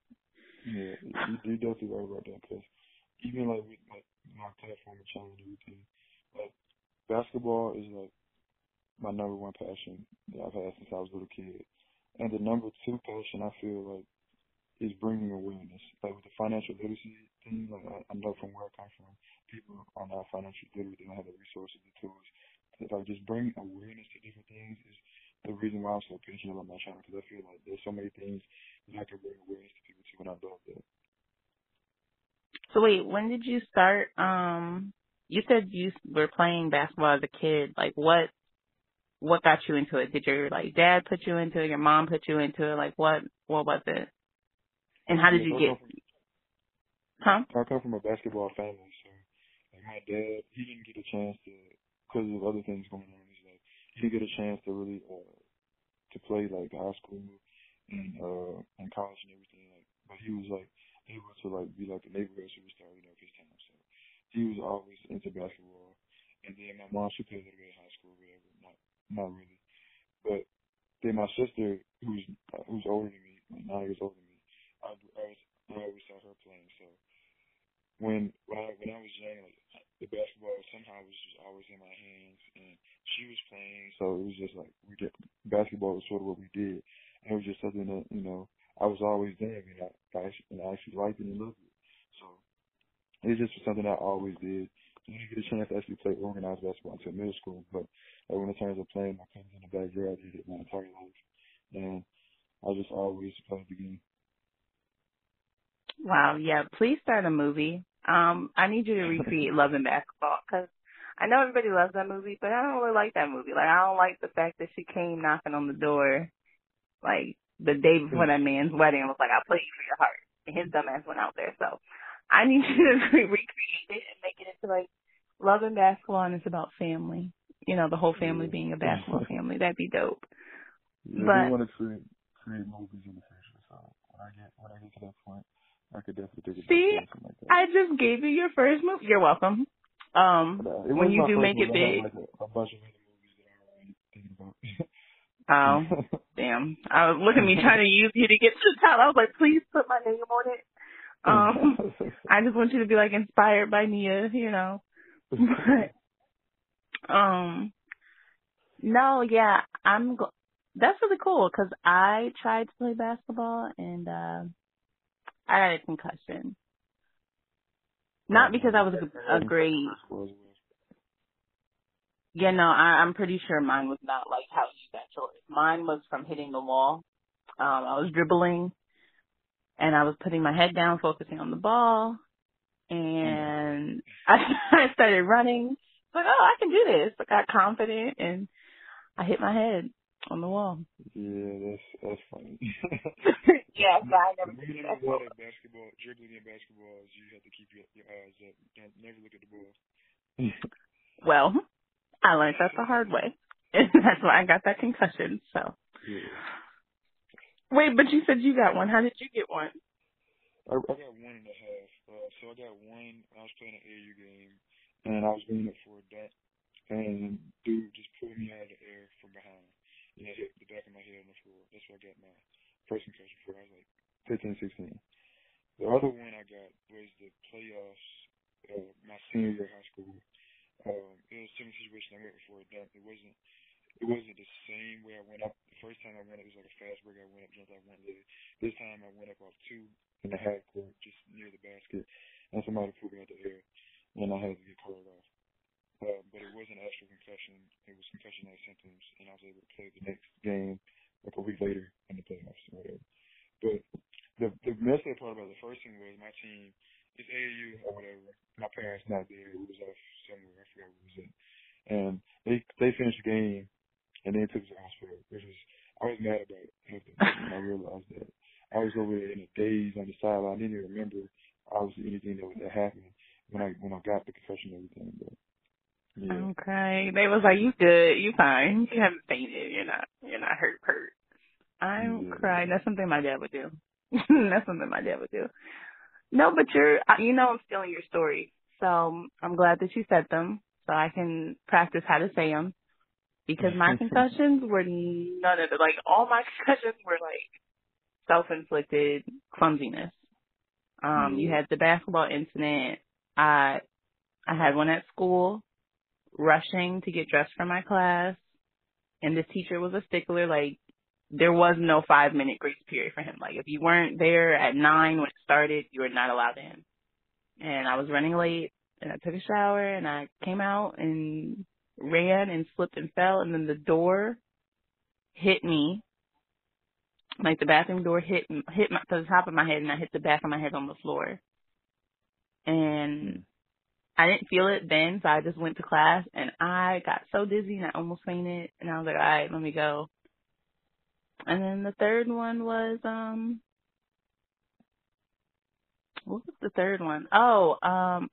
yeah, you, you definitely right about that because even like with like my platform and channel and everything, like basketball is like my number one passion that I've had since I was a little kid. And the number two passion I feel like is bringing awareness. Like with the financial literacy thing, like I, I know from where I come from, people are not financially literate. They don't have the resources, the tools. But Like just bringing awareness to different things is the reason why I'm so passionate about my channel because I feel like there's so many things that I can bring awareness to people to, and I love that. So wait, when did you start? Um, you said you were playing basketball as a kid. Like what what got you into it? Did your like dad put you into it? Your mom put you into it? Like what what was it? And how did you get? Huh? I come from a basketball family, so like my dad, he didn't get a chance to because of other things going on. He's like he didn't get a chance to really uh to play like high school and uh and college and everything. Like, but he was like able to like be like a neighborhood superstar, you know, his time. So he was always into basketball. And then my mom, she played a little bit of high school, whatever not really. But then my sister, who's who's older than me, nine years older than me, I, I was I always saw her playing. So when when I when I was young, like the basketball somehow was just always in my hands, and she was playing, so it was just like we did basketball was sort of what we did, and it was just something that you know I was always there, and I, I and I actually liked it and loved it. It's just something I always did. I didn't get a chance to actually play organized basketball until middle school, but like, when it terms of playing my cousins in the backyard, I did it my entire life, and I just always played the game. Wow, yeah. Please start a movie. Um, I need you to recreate Love and Basketball because I know everybody loves that movie, but I don't really like that movie. Like, I don't like the fact that she came knocking on the door, like the day before that man's wedding and was like, I'll play you for your heart. And his dumbass went out there. So I need you to recreate it and make it into like love and basketball and it's about family. You know, the whole family being a basketball family. That'd be dope. Yeah, but, we want to create create movies in the future. So when I get when I get to that point, I could definitely take it. See, like I just gave you your first movie. You're welcome. Um, but, uh, when you do make it big. Like a, a bunch of other movies that I'm already thinking about. Oh, damn. I was looking at me trying to use you to get to the top. I was like, please put my name on it. Um, I just want you to be like inspired by Nia, you know. But, um, no, yeah, I'm, go- that's really cool because I tried to play basketball and, uh, I had a concussion. Not because I was a, a great yeah, no, I, I'm pretty sure mine was not like how you got yours. Mine was from hitting the wall. Um, I was dribbling and I was putting my head down, focusing on the ball, mm-hmm. and I, I started running. Like, oh, I can do this. I got confident and I hit my head on the wall. Yeah, that's that's funny. yeah, but I never did that. One at basketball, dribbling in basketball is you have to keep your, your eyes up. Don't never look at the ball. well, I learned that the hard way. And that's why I got that concussion. So. Yeah. Wait, but you said you got one. How did you get one? I, I got one and a half. Uh, so I got one. I was playing an AAU game, and I was going up for a and dude just pulled me out of the air from behind, and it hit the back of my head on the floor. That's what I got my first concussion for. I was like 15, 16. The other one I got was the playoffs, uh, my senior year of high school. Um, it was a similar situation I went before a dunk. It wasn't it wasn't the same way I went up. The first time I went, it was like a fast break. I went up just like one leg. This time I went up off two in the half court, just near the basket, and somebody pulled me out the air, and I had to get called off. Uh, but it wasn't actual concussion. It was concussion-like symptoms, and I was able to play the next game like a week later in the playoffs or whatever. But the the messy part about the first thing was my team it's AAU or whatever. Parents not there. We was off somewhere. I forgot it was at. And they they finished the game and then took us to the hospital, which was I was mad about it. I realized that I was over there in a daze on the sideline. I didn't even remember obviously anything that, was that happened when I when I got the concussion and everything. But yeah. Okay. They was like, You good, you fine. You haven't fainted, you're not you're not hurt hurt. I'm yeah. crying. That's something my dad would do. That's something my dad would do. No, but you're, you know, I'm stealing your story. I'm glad that you said them so I can practice how to say them because my concussions were none of it. Like all my concussions were like self-inflicted clumsiness. Um, you had the basketball incident. I, I had one at school rushing to get dressed for my class and the teacher was a stickler. Like there was no five minute grace period for him. Like if you weren't there at nine when it started, you were not allowed in. And I was running late and I took a shower and I came out and ran and slipped and fell and then the door hit me. Like the bathroom door hit hit my to the top of my head and I hit the back of my head on the floor. And I didn't feel it then, so I just went to class and I got so dizzy and I almost fainted and I was like, All right, let me go. And then the third one was um what was the third one? Oh, um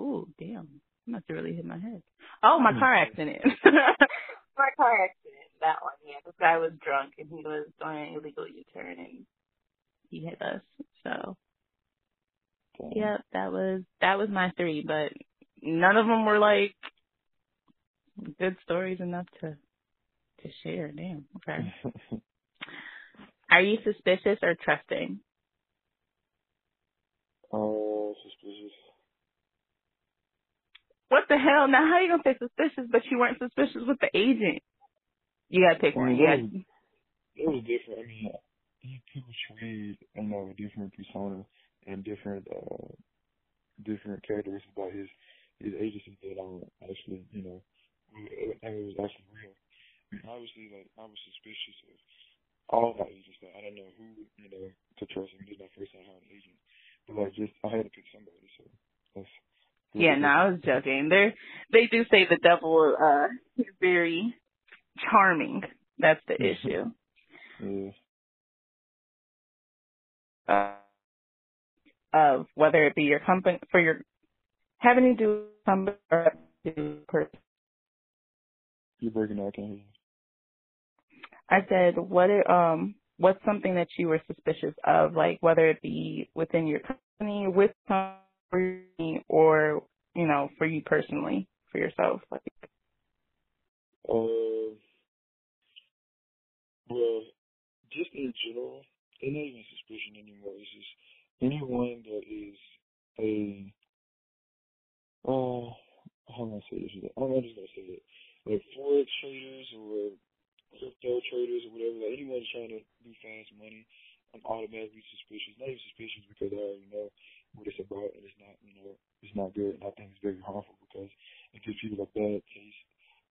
Ooh, damn. I must have really hit my head. Oh, my hmm. car accident. my car accident. That one, yeah. This guy was drunk and he was doing an illegal U turn and he hit us. So okay. Yep, that was that was my three, but none of them were like good stories enough to to share. Damn. Okay. Are you suspicious or trusting? Oh, suspicious. What the hell? Now how you gonna say suspicious, but you weren't suspicious with the agent? You gotta pick one. Yeah, it was different. I mean, people trade, you know, different persona and different uh different characteristics about his his agency that um actually, you know, it, it was actually real. I obviously, like I was suspicious of all my agents. Like, I don't know who, you know, to trust. I mean, this is my first time hiring an agent, but like, just I had to pick somebody. So that's. Yeah, no, I was joking. They they do say the devil uh is very charming. That's the issue. yeah. Uh, of whether it be your company for your having to do with somebody or person. You're breaking out, you. I said, what it, um, what's something that you were suspicious of, like whether it be within your company, with company, or you know, for you personally, for yourself, like. Uh, well, just in general, they're not even suspicion anymore. It's just anyone that is a, uh, how am I say this? I'm just gonna say it. Like forex traders or crypto traders or whatever, like anyone trying to do fast money, I'm automatically suspicious. Not even suspicious because I already know what it's about and it's not, you know, it's not good and I think it's very harmful because it gives people a bad taste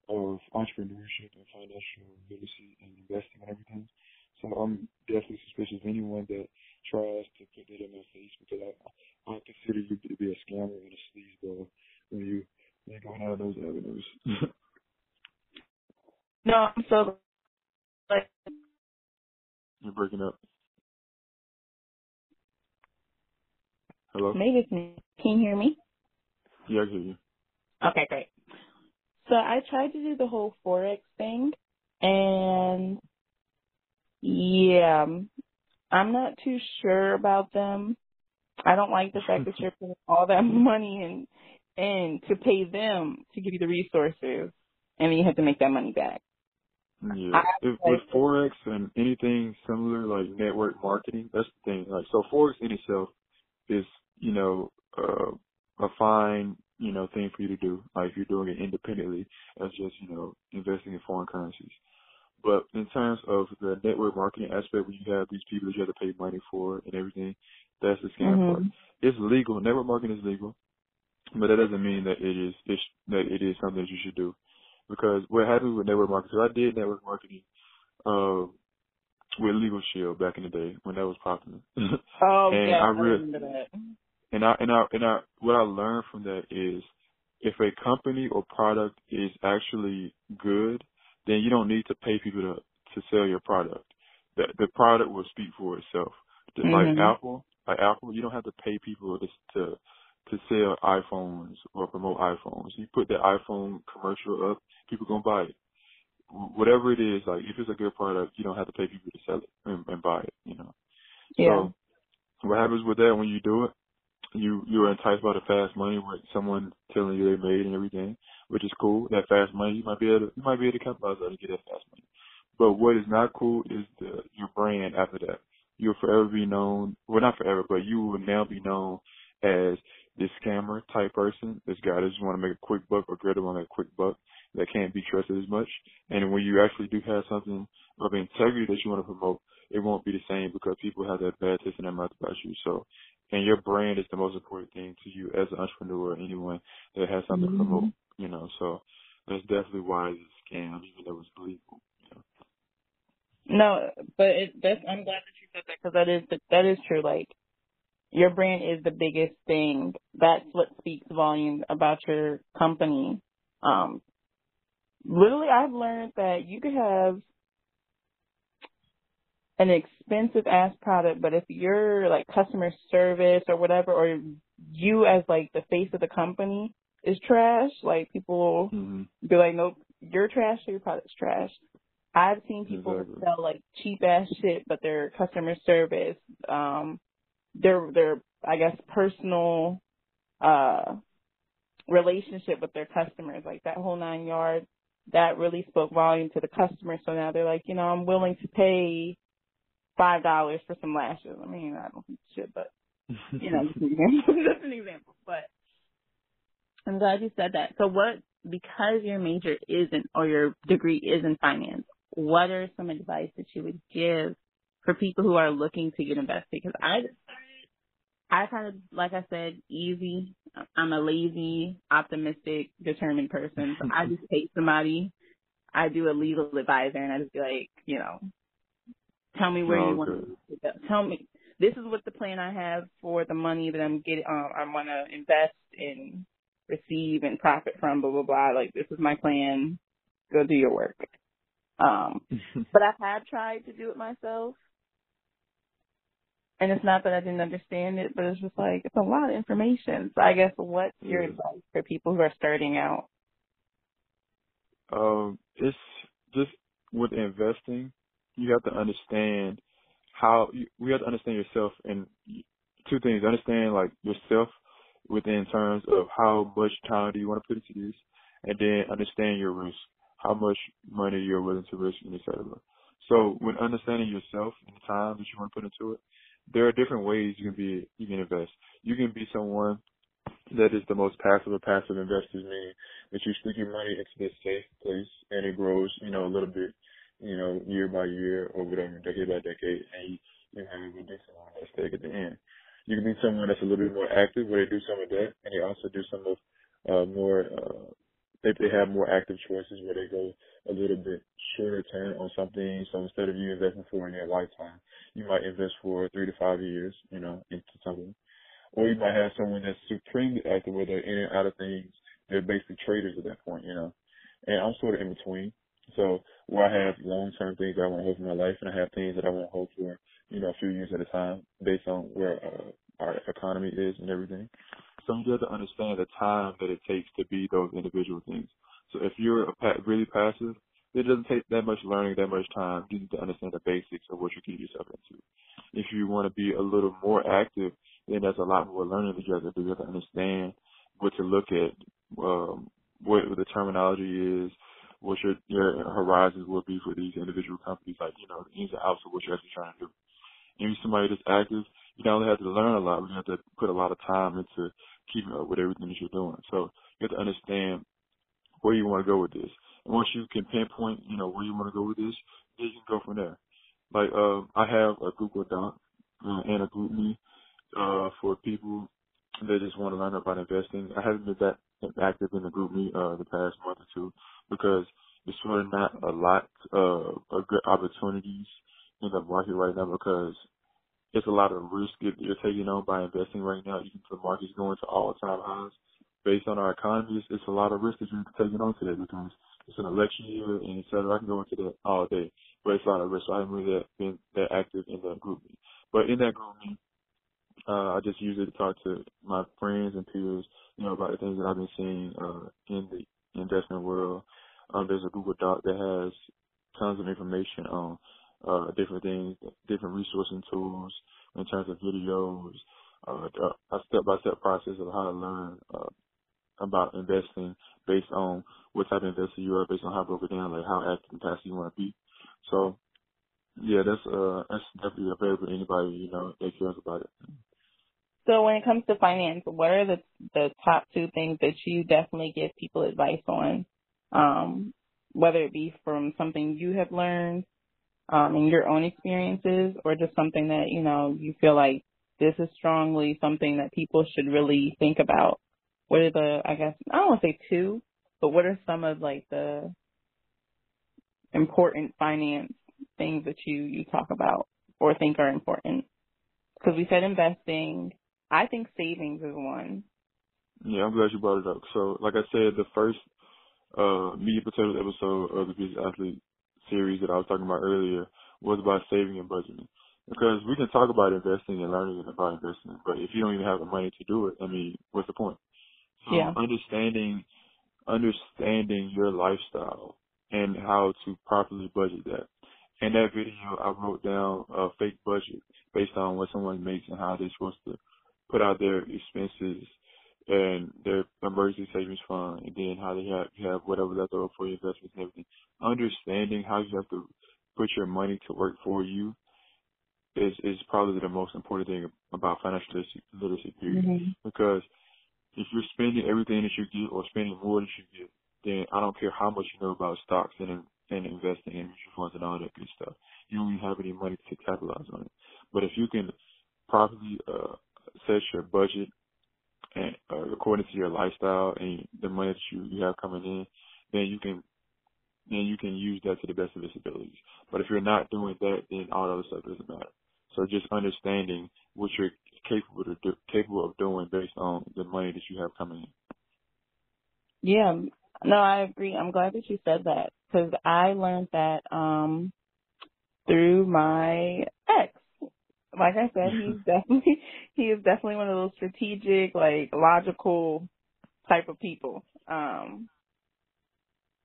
of entrepreneurship and financial literacy and investing and everything. So I'm definitely suspicious of anyone that tries to put that in my face because I I consider you to be a scammer and a sleazeball when you when you go down those avenues. no, I'm so like you're breaking up. Hello. Maybe it's me. Can you hear me? Yeah, I hear you. Okay, great. So I tried to do the whole forex thing, and yeah, I'm not too sure about them. I don't like the fact that you're putting all that money in and to pay them to give you the resources, and then you have to make that money back. Yeah, if, with forex and anything similar like network marketing, that's the thing. Like so, forex in itself is you know uh, a fine you know thing for you to do. Like if you're doing it independently, as just you know investing in foreign currencies. But in terms of the network marketing aspect, where you have these people that you have to pay money for and everything, that's the scam mm-hmm. part. It's legal. Network marketing is legal, but that doesn't mean that it is it's, that it is something that you should do. Because what happens with network marketing? So I did network marketing uh, with Legal Shield back in the day when that was popular. Oh and yeah, I, really, I remember that. And I and I and I what I learned from that is if a company or product is actually good, then you don't need to pay people to to sell your product. The the product will speak for itself. Just mm-hmm. like Apple, like Apple, you don't have to pay people to to to sell iPhones or promote iPhones. You put the iPhone commercial up, people gonna buy it. Whatever it is, like if it's a good product, you don't have to pay people to sell it and, and buy it. You know. Yeah. So what happens with that when you do it? You you're enticed by the fast money, with someone telling you they made and everything, which is cool. That fast money, you might be able to you might be able to capitalize on and get that fast money. But what is not cool is the your brand after that. You'll forever be known. Well, not forever, but you will now be known as this scammer type person, this guy that just want to make a quick buck or that want to make a quick buck that can't be trusted as much. And when you actually do have something of integrity that you want to promote, it won't be the same because people have that bad taste in their mouth about you. So, and your brand is the most important thing to you as an entrepreneur or anyone that has something mm-hmm. to promote, you know. So that's definitely why it's a scam, even though it's illegal. No, but it, that's, I'm glad that you said that because that is, that is true. Like, your brand is the biggest thing. That's what speaks volumes about your company. Um, literally, I've learned that you could have an expensive ass product, but if you're like customer service or whatever, or you as like the face of the company is trash, like people mm-hmm. be like, nope, you're trash, your product's trash. I've seen people exactly. sell like cheap ass shit, but their customer service, um, their their I guess personal uh relationship with their customers, like that whole nine yards, that really spoke volume to the customer. So now they're like, you know, I'm willing to pay five dollars for some lashes. I mean, I don't think shit, but you know, just an example. just an example. But I'm glad you said that. So what, because your major isn't, or your degree is in finance, what are some advice that you would give for people who are looking to get invested? Because I, I kind of, like I said, easy. I'm a lazy, optimistic, determined person. So I just take somebody. I do a legal advisor and I just be like, you know, tell me where oh, you want to go. Tell me, this is what the plan I have for the money that I'm getting, um, I want to invest and receive and profit from, blah, blah, blah. Like, this is my plan. Go do your work. Um, but I have tried to do it myself. And it's not that I didn't understand it, but it's just like, it's a lot of information. So I guess what's your yeah. advice for people who are starting out? Um, it's just with investing, you have to understand how, you, we have to understand yourself and two things. Understand like yourself within terms of how much time do you want to put into this and then understand your risk, how much money you're willing to risk and etc. So when understanding yourself and the time that you want to put into it, there are different ways you can be you can invest. You can be someone that is the most passive of passive investors, meaning that you stick your money into this safe place and it grows, you know, a little bit, you know, year by year or whatever, decade by decade, and you, you have a decent amount of stake at the end. You can be someone that's a little bit more active where they do some of that and they also do some of uh more uh they they have more active choices where they go a little bit shorter term on something. So instead of you investing for in your lifetime, you might invest for three to five years, you know, into something. Or you might have someone that's supremely active where they're in and out of things. They're basically traders at that point, you know. And I'm sort of in between. So where I have long term things I want to hold for my life and I have things that I want to hold for, you know, a few years at a time based on where uh, our economy is and everything. So you have to understand the time that it takes to be those individual things. So if you're a, really passive, it doesn't take that much learning, that much time. You need to understand the basics of what you're getting yourself into. If you want to be a little more active, then there's a lot more learning that you have to do. You have to understand what to look at, um, what the terminology is, what your, your horizons will be for these individual companies, like, you know, the ins and outs of what you're actually trying to do. And you're somebody that's active, you not only have to learn a lot, but you have to put a lot of time into keeping up with everything that you're doing. So you have to understand where you want to go with this. And once you can pinpoint, you know, where you want to go with this, then you can go from there. Like, uh, I have a Google Doc uh, and a GroupMe uh, for people that just want to learn about investing. I haven't been that active in the GroupMe uh, the past month or two because there's of not a lot uh, of good opportunities in the market right now because it's a lot of risk that you're taking on by investing right now. Even the market's going to all time highs based on our economy, it's, a lot of risk that you're taking on today because it's an election year and et cetera. I can go into that all day, but it's a lot of risk. So I haven't really been that active in that group. meet. But in that group, uh, I just use it to talk to my friends and peers, you know, about the things that I've been seeing, uh, in the investment world. Um, there's a Google Doc that has tons of information on, uh, different things, different resourcing tools in terms of videos, uh, a step-by-step process of how to learn, uh, about investing based on what type of investor you are, based on how broken down, like how active and passive you want to be. So, yeah, that's uh that's definitely available to anybody you know that cares about it. So when it comes to finance, what are the the top two things that you definitely give people advice on? Um, whether it be from something you have learned um, in your own experiences, or just something that you know you feel like this is strongly something that people should really think about what are the I guess I don't want to say two, but what are some of like the important finance things that you you talk about or think are important? Because we said investing. I think savings is one. Yeah, I'm glad you brought it up. So, like I said, the first uh media potatoes episode of the Business Athlete series that I was talking about earlier was about saving and budgeting. Because we can talk about investing and learning about investing, but if you don't even have the money to do it, I mean, what's the point? So yeah. understanding understanding your lifestyle and how to properly budget that. In that video, I wrote down a fake budget based on what someone makes and how they're supposed to put out their expenses and their emergency savings fund, and then how they have have whatever left over for your investments and everything. Understanding how you have to put your money to work for you is is probably the most important thing about financial literacy, period, mm-hmm. because if you're spending everything that you get or spending more than you get, then I don't care how much you know about stocks and and investing in mutual funds and all that good stuff. You don't have any money to capitalize on it. But if you can properly uh, set your budget and uh, according to your lifestyle and the money that you, you have coming in, then you can then you can use that to the best of its abilities. But if you're not doing that, then all the other stuff doesn't matter. So just understanding what you're capable to do, capable of doing based on the money that you have coming in. Yeah, no, I agree. I'm glad that you said that because I learned that um through my ex. Like I said, he's definitely he is definitely one of those strategic, like logical type of people. Um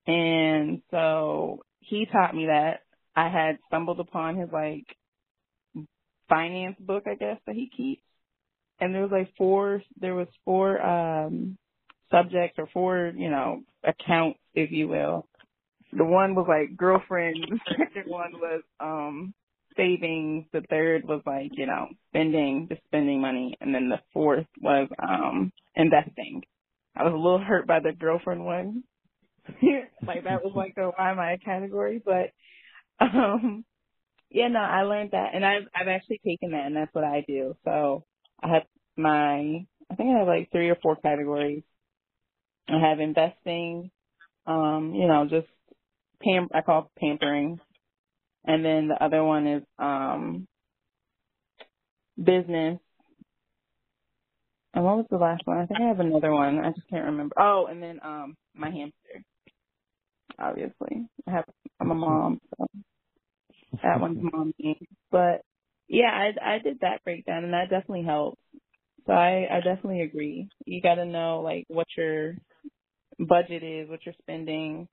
and so he taught me that. I had stumbled upon his like finance book, I guess, that he keeps. And there was like four there was four um subjects or four, you know, accounts, if you will. The one was like girlfriend, the second one was um savings, the third was like, you know, spending, just spending money, and then the fourth was um investing. I was a little hurt by the girlfriend one. like that was like the why am category, but um yeah, no, I learned that and I've I've actually taken that and that's what I do. So I have my I think I have like three or four categories. I have investing, um, you know, just pam I call it pampering. And then the other one is um business. And what was the last one? I think I have another one. I just can't remember. Oh, and then um my hamster. Obviously. I have I'm a mom, so that one's mommy. But yeah, I I did that breakdown and that definitely helped. So I I definitely agree. You got to know like what your budget is, what you're spending.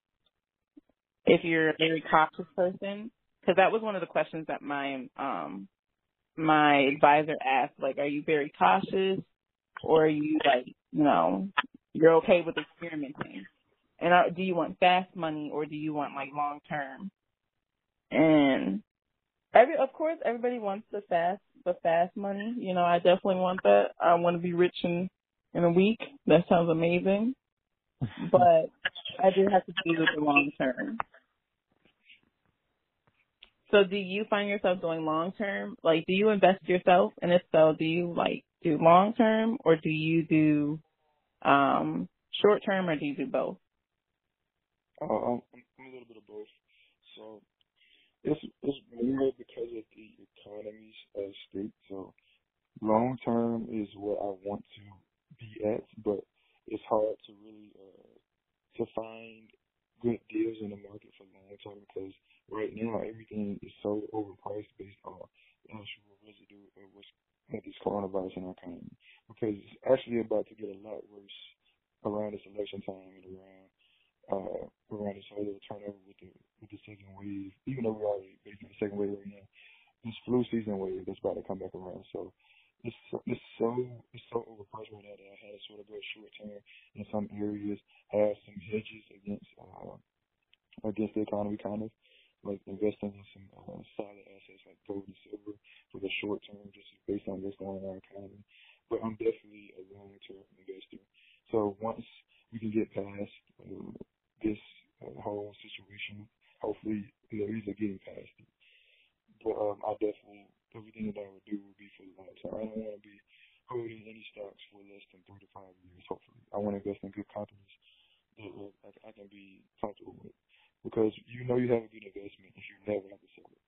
If you're a very cautious person, because that was one of the questions that my um my advisor asked. Like, are you very cautious, or are you like you know you're okay with experimenting? And are, do you want fast money or do you want like long term? And every of course everybody wants the fast the fast money. You know, I definitely want that. I want to be rich in in a week. That sounds amazing. But I do have to do with the long term. So do you find yourself doing long term? Like do you invest yourself? And if so, do you like do long term or do you do um short term or do you do both? Uh, I'm, I'm a little bit of both. So it's it's more because of the economies of state. So long term is what I want to be at, but it's hard to really uh, to find good deals in the market for long term because right now everything is so overpriced based on actual residue of what's of this coronavirus in our economy. Because it's actually about to get a lot worse around this election time and around uh, around this whole little turnover with the with the second wave. Even though we're already facing the second wave right now, this flu season wave that's about to come back around. So it's so, it's so it's so overpriced right now that I had to sort of go short term in some areas, have some hedges against uh, against the economy, kind of like investing in some uh, solid assets like gold and silver for the short term, just based on what's going on in our economy. But I'm definitely a long term investor. So once we can get past uh, this uh, whole situation. Hopefully, you know, he's getting past it. But um, I definitely everything that I would do would be for the long term. I don't want to be holding any stocks for less than three to five years. Hopefully, I want to invest in good companies that I, I can be comfortable with. Because you know you have a good investment if you never have to sell it.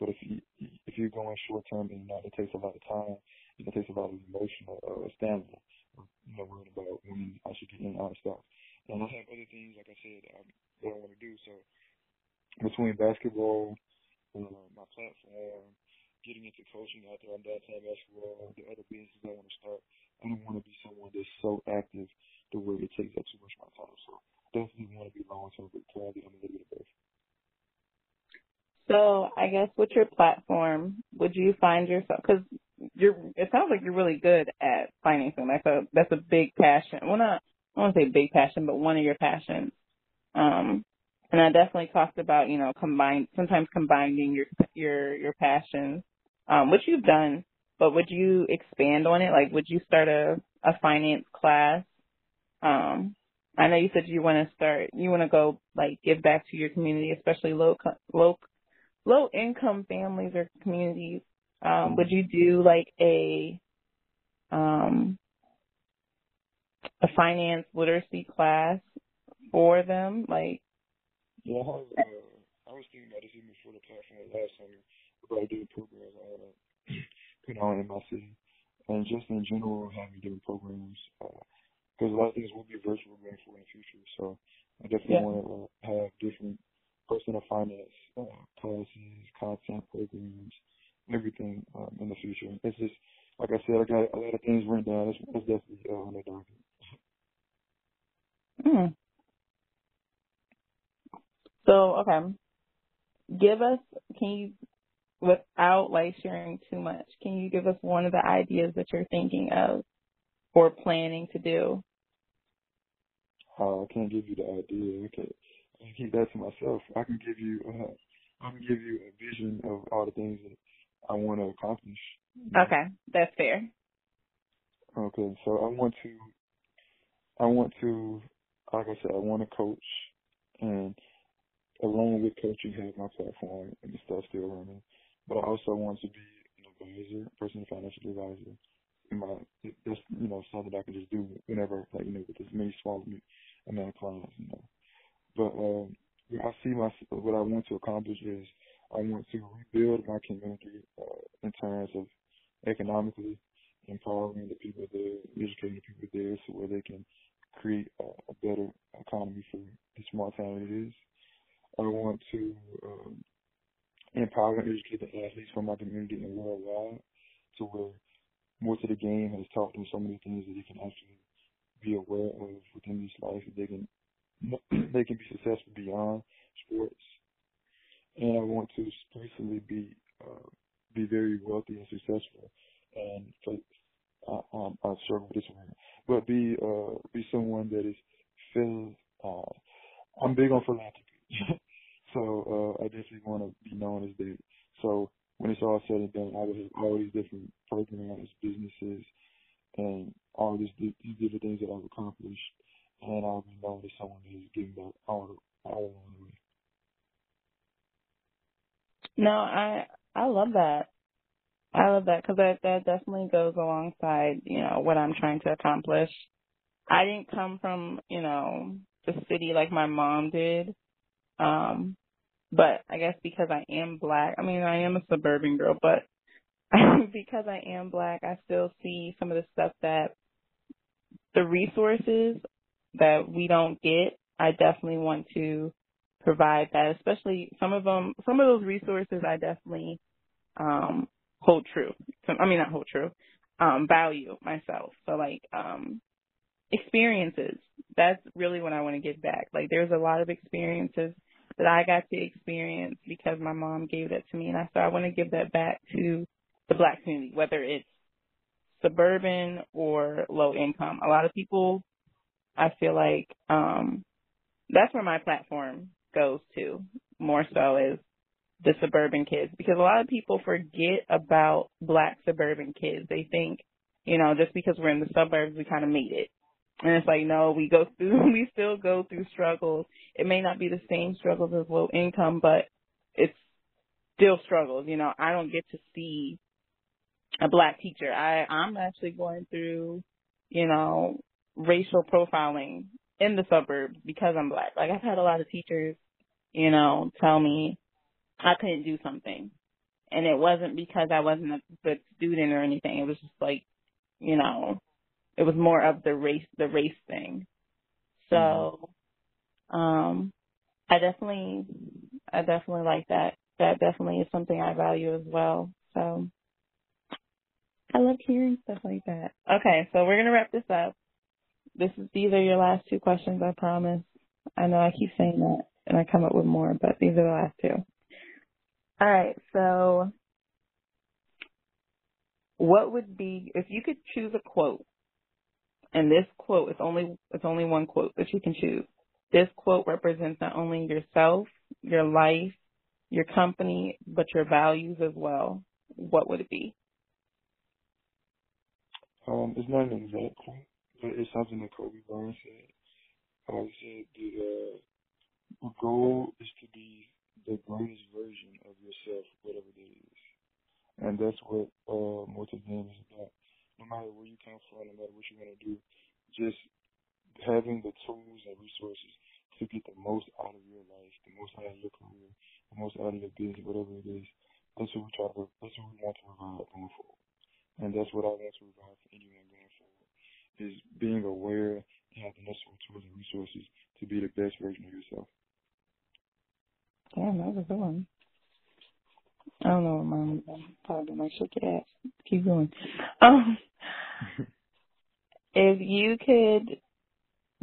But if you if you're going short term and know it takes a lot of time, it takes a lot of emotional uh, stamina. You know, worried about when I should get in out of stocks. And I have other things, like I said, um, that I want to do. So between basketball, uh, my platform, getting into coaching out after I'm done playing basketball, the other businesses I want to start, I don't want to be someone that's so active the way it takes up too much of my time. So definitely want to be long term, but currently I'm a little bit of both. So I guess with your platform, would you find yourself because you're? It sounds like you're really good at financing. That's a that's a big passion. Well, not I won't say big passion, but one of your passions. Um, and I definitely talked about, you know, combine sometimes combining your your your passions, um, which you've done. But would you expand on it? Like, would you start a a finance class. Um, I know you said you want to start, you want to go like give back to your community, especially low low low income families or communities. Um, would you do like a um a finance literacy class for them? Like, yeah, I, was, uh, I was thinking about this even before the platform last summer about doing programs I want to put on in my city, and just in general having different programs. Because uh, a lot of things will be virtual going forward in the future, so I definitely yeah. want to uh, have different personal finance uh, classes, content programs, everything um, in the future. It's just like I said, I got a lot of things written down. It's, it's definitely uh, on the docket. Hmm. So, okay. Give us, can you, without like sharing too much, can you give us one of the ideas that you're thinking of or planning to do? Uh, I can't give you the idea. Okay. I can keep that to myself. I can give you, uh, I can give you a vision of all the things that I want to accomplish. Okay, that's fair. Okay, so I want to, I want to like I said, I want to coach, and along with coaching, have my platform and the stuff still running. But I also want to be an advisor, personal financial advisor. My that's you know something I can just do whenever, like you know, with as many small amount of clients, you know. But um, I see my what I want to accomplish is I want to rebuild my community uh, in terms of economically empowering the people there, educating the people there, so where they can create a, a better economy for the small town it is. I want to um, empower and educate the athletes from my community and worldwide to where most of the game has taught them so many things that they can actually be aware of within this life that they can they can be successful beyond sports. And I want to personally be uh, be very wealthy and successful and I, um, I struggle with this one, but be uh be someone that is filled. Uh, I'm big on philanthropy, so uh, I definitely want to be known as that. So when it's all said and done, I will have all these different programs, businesses, and all these, these different things that I've accomplished, and I'll be known as someone who's giving back all all along the way. No, I I love that. I love that because that that definitely goes alongside you know what I'm trying to accomplish. I didn't come from you know the city like my mom did, um, but I guess because I am black, I mean I am a suburban girl, but because I am black, I still see some of the stuff that the resources that we don't get. I definitely want to provide that, especially some of them. Some of those resources I definitely um hold true. I mean, not hold true. Um, value myself. So like, um, experiences. That's really what I want to give back. Like, there's a lot of experiences that I got to experience because my mom gave that to me, and I so I want to give that back to the black community, whether it's suburban or low income. A lot of people, I feel like, um, that's where my platform goes to more so is the suburban kids because a lot of people forget about black suburban kids. They think, you know, just because we're in the suburbs, we kind of made it. And it's like, no, we go through, we still go through struggles. It may not be the same struggles as low income, but it's still struggles. You know, I don't get to see a black teacher. I, I'm actually going through, you know, racial profiling in the suburbs because I'm black. Like I've had a lot of teachers, you know, tell me, I couldn't do something. And it wasn't because I wasn't a good student or anything. It was just like, you know, it was more of the race, the race thing. So, um, I definitely, I definitely like that. That definitely is something I value as well. So, I love hearing stuff like that. Okay, so we're gonna wrap this up. This is these are your last two questions, I promise. I know I keep saying that and I come up with more, but these are the last two. All right. So, what would be if you could choose a quote, and this quote is only it's only one quote that you can choose. This quote represents not only yourself, your life, your company, but your values as well. What would it be? Um, it's not an exact quote, but it's something that Kobe Bryant said. Uh, he said that uh, the goal is to be the greatest version of yourself, whatever that is. And that's what uh, multi-game is about. No matter where you come from, no matter what you want to do, just having the tools and resources to get the most out of your life, the most out of your career, the most out of your business, whatever it is. That's what we try to. That's what we want to provide going forward, and that's what I want to provide for anyone going forward. Is being aware and have the necessary tools and resources to be the best version of yourself. Damn, that was a good one. I don't know mom probably like shake your ass. Keep going. Um, if you could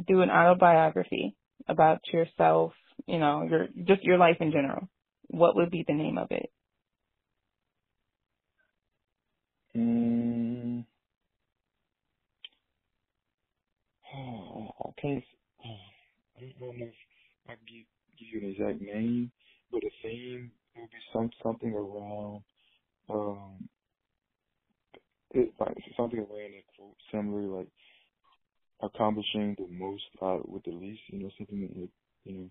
do an autobiography about yourself, you know, your just your life in general, what would be the name of it? Mm. Oh, I can't. I don't know if I give, give you an exact name, but the theme would be some something around um it like something around that quote similar like accomplishing the most out with the least, you know, something that you know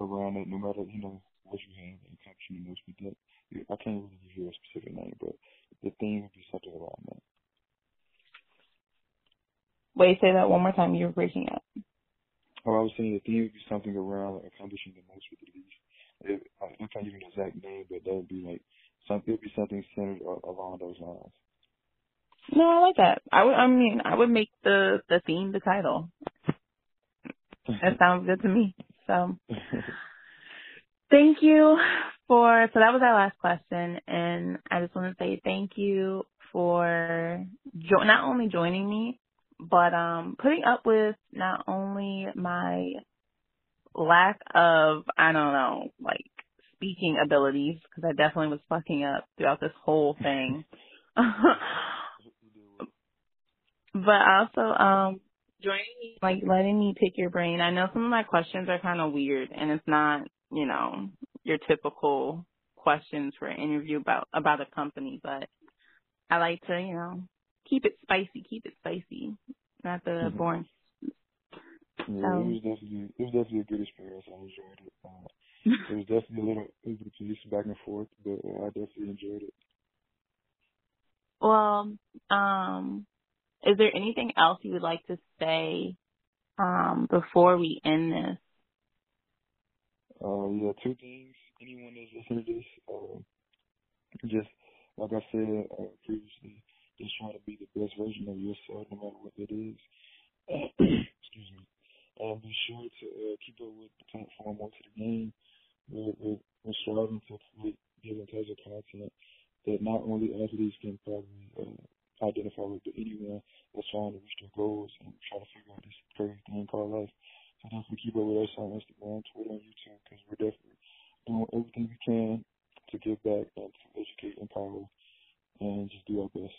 around it, no matter you know what you have, accomplishing the most with that. I can't really give you a specific name, but the theme would be something around that. Wait, say that one more time. You were breaking up. Oh, I was saying the theme would be something around accomplishing the most with the least. It, I can't give an exact name, but that would be like something. It would be something centered along those lines. No, I like that. I would. I mean, I would make the the theme the title. that sounds good to me. So, thank you for. So that was our last question, and I just want to say thank you for jo- not only joining me, but um putting up with not only my lack of I don't know like speaking abilities because I definitely was fucking up throughout this whole thing. but also um joining me like letting me pick your brain. I know some of my questions are kind of weird and it's not, you know, your typical questions for an interview about about a company, but I like to, you know, keep it spicy, keep it spicy, not the mm-hmm. boring. Yeah, so, it was definitely it was definitely a good experience. I enjoyed it. Uh, it was definitely a little it was a piece back and forth, but uh, I definitely enjoyed it. Well, um, is there anything else you would like to say um, before we end this? Uh, yeah, two things. Anyone that's listening to this, uh, just like I said uh, previously, just try to be the best version of yourself, no matter what it is. Excuse me. And be sure to uh, keep up with the platform onto the game. We're, we're, we're striving to create different types of content that not only athletes can probably uh, identify with, but anyone that's trying to reach their goals and try to figure out this crazy thing called life. So definitely keep up with us on Instagram, Twitter, and YouTube because we're definitely doing everything we can to give back and to educate, empower, and just do our best.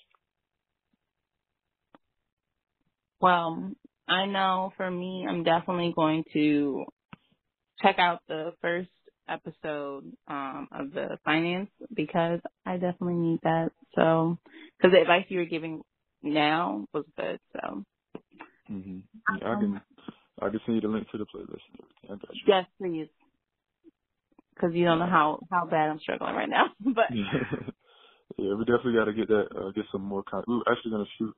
Well, I know for me, I'm definitely going to check out the first episode um, of the finance because I definitely need that. So, because the advice you were giving now was good. So, mm-hmm. yeah, I can I can send you the link to the playlist and everything. I got you. Yes, please. Because you don't know how how bad I'm struggling right now, but yeah, we definitely got to get that uh, get some more content. We're actually gonna shoot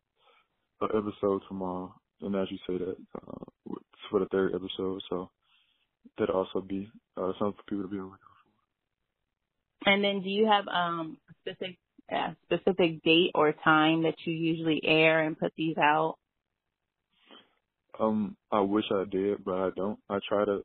an episode tomorrow, and as you say that, uh, for the third episode, so that also be uh, something for people to be on the lookout for. And then, do you have um a specific uh, specific date or time that you usually air and put these out? Um, I wish I did, but I don't. I try to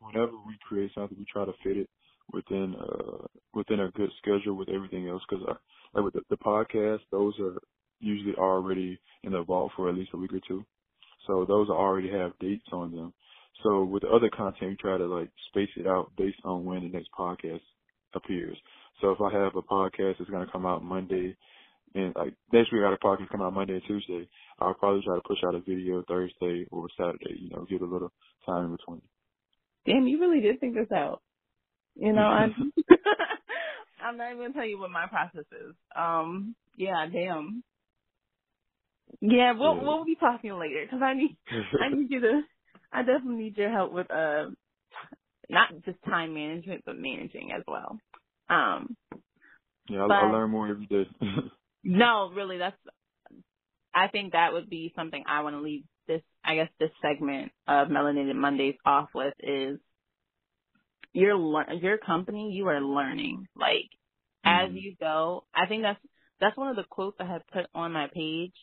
whenever we create something, we try to fit it within uh within a good schedule with everything else. Because like with the, the podcast, those are usually already in the vault for at least a week or two, so those already have dates on them. So with the other content, we try to like space it out based on when the next podcast appears. So if I have a podcast that's going to come out Monday, and like next week I got a podcast come out Monday and Tuesday, I'll probably try to push out a video Thursday or Saturday. You know, give a little time in between. Damn, you really did think this out. You know, I'm I'm not even gonna tell you what my process is. Um, yeah, damn. Yeah, we'll we'll be talking later because I need I need you to I definitely need your help with uh not just time management but managing as well. Um. Yeah, I, I learn more every day. no, really, that's. I think that would be something I want to leave this. I guess this segment of Melanated Mondays off with is your your company. You are learning like mm-hmm. as you go. I think that's that's one of the quotes I had put on my page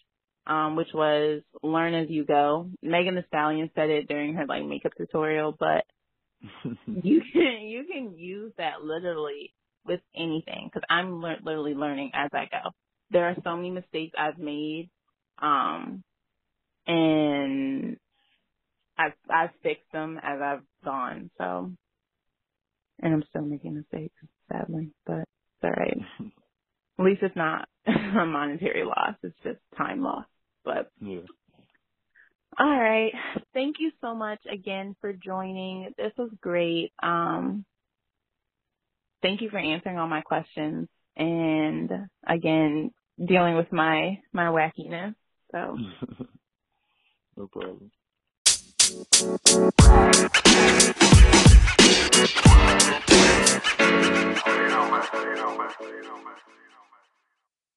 um, which was learn as you go. Megan Thee Stallion said it during her like makeup tutorial, but you can you can use that literally with anything because I'm le- literally learning as I go. There are so many mistakes I've made, um, and I've I've fixed them as I've gone. So, and I'm still making mistakes, sadly, but it's all right. At least it's not a monetary loss; it's just time loss. But yeah. All right. Thank you so much again for joining. This was great. Um, thank you for answering all my questions and again dealing with my my wackiness. So no problem. You know, man, you know, man, you know, man.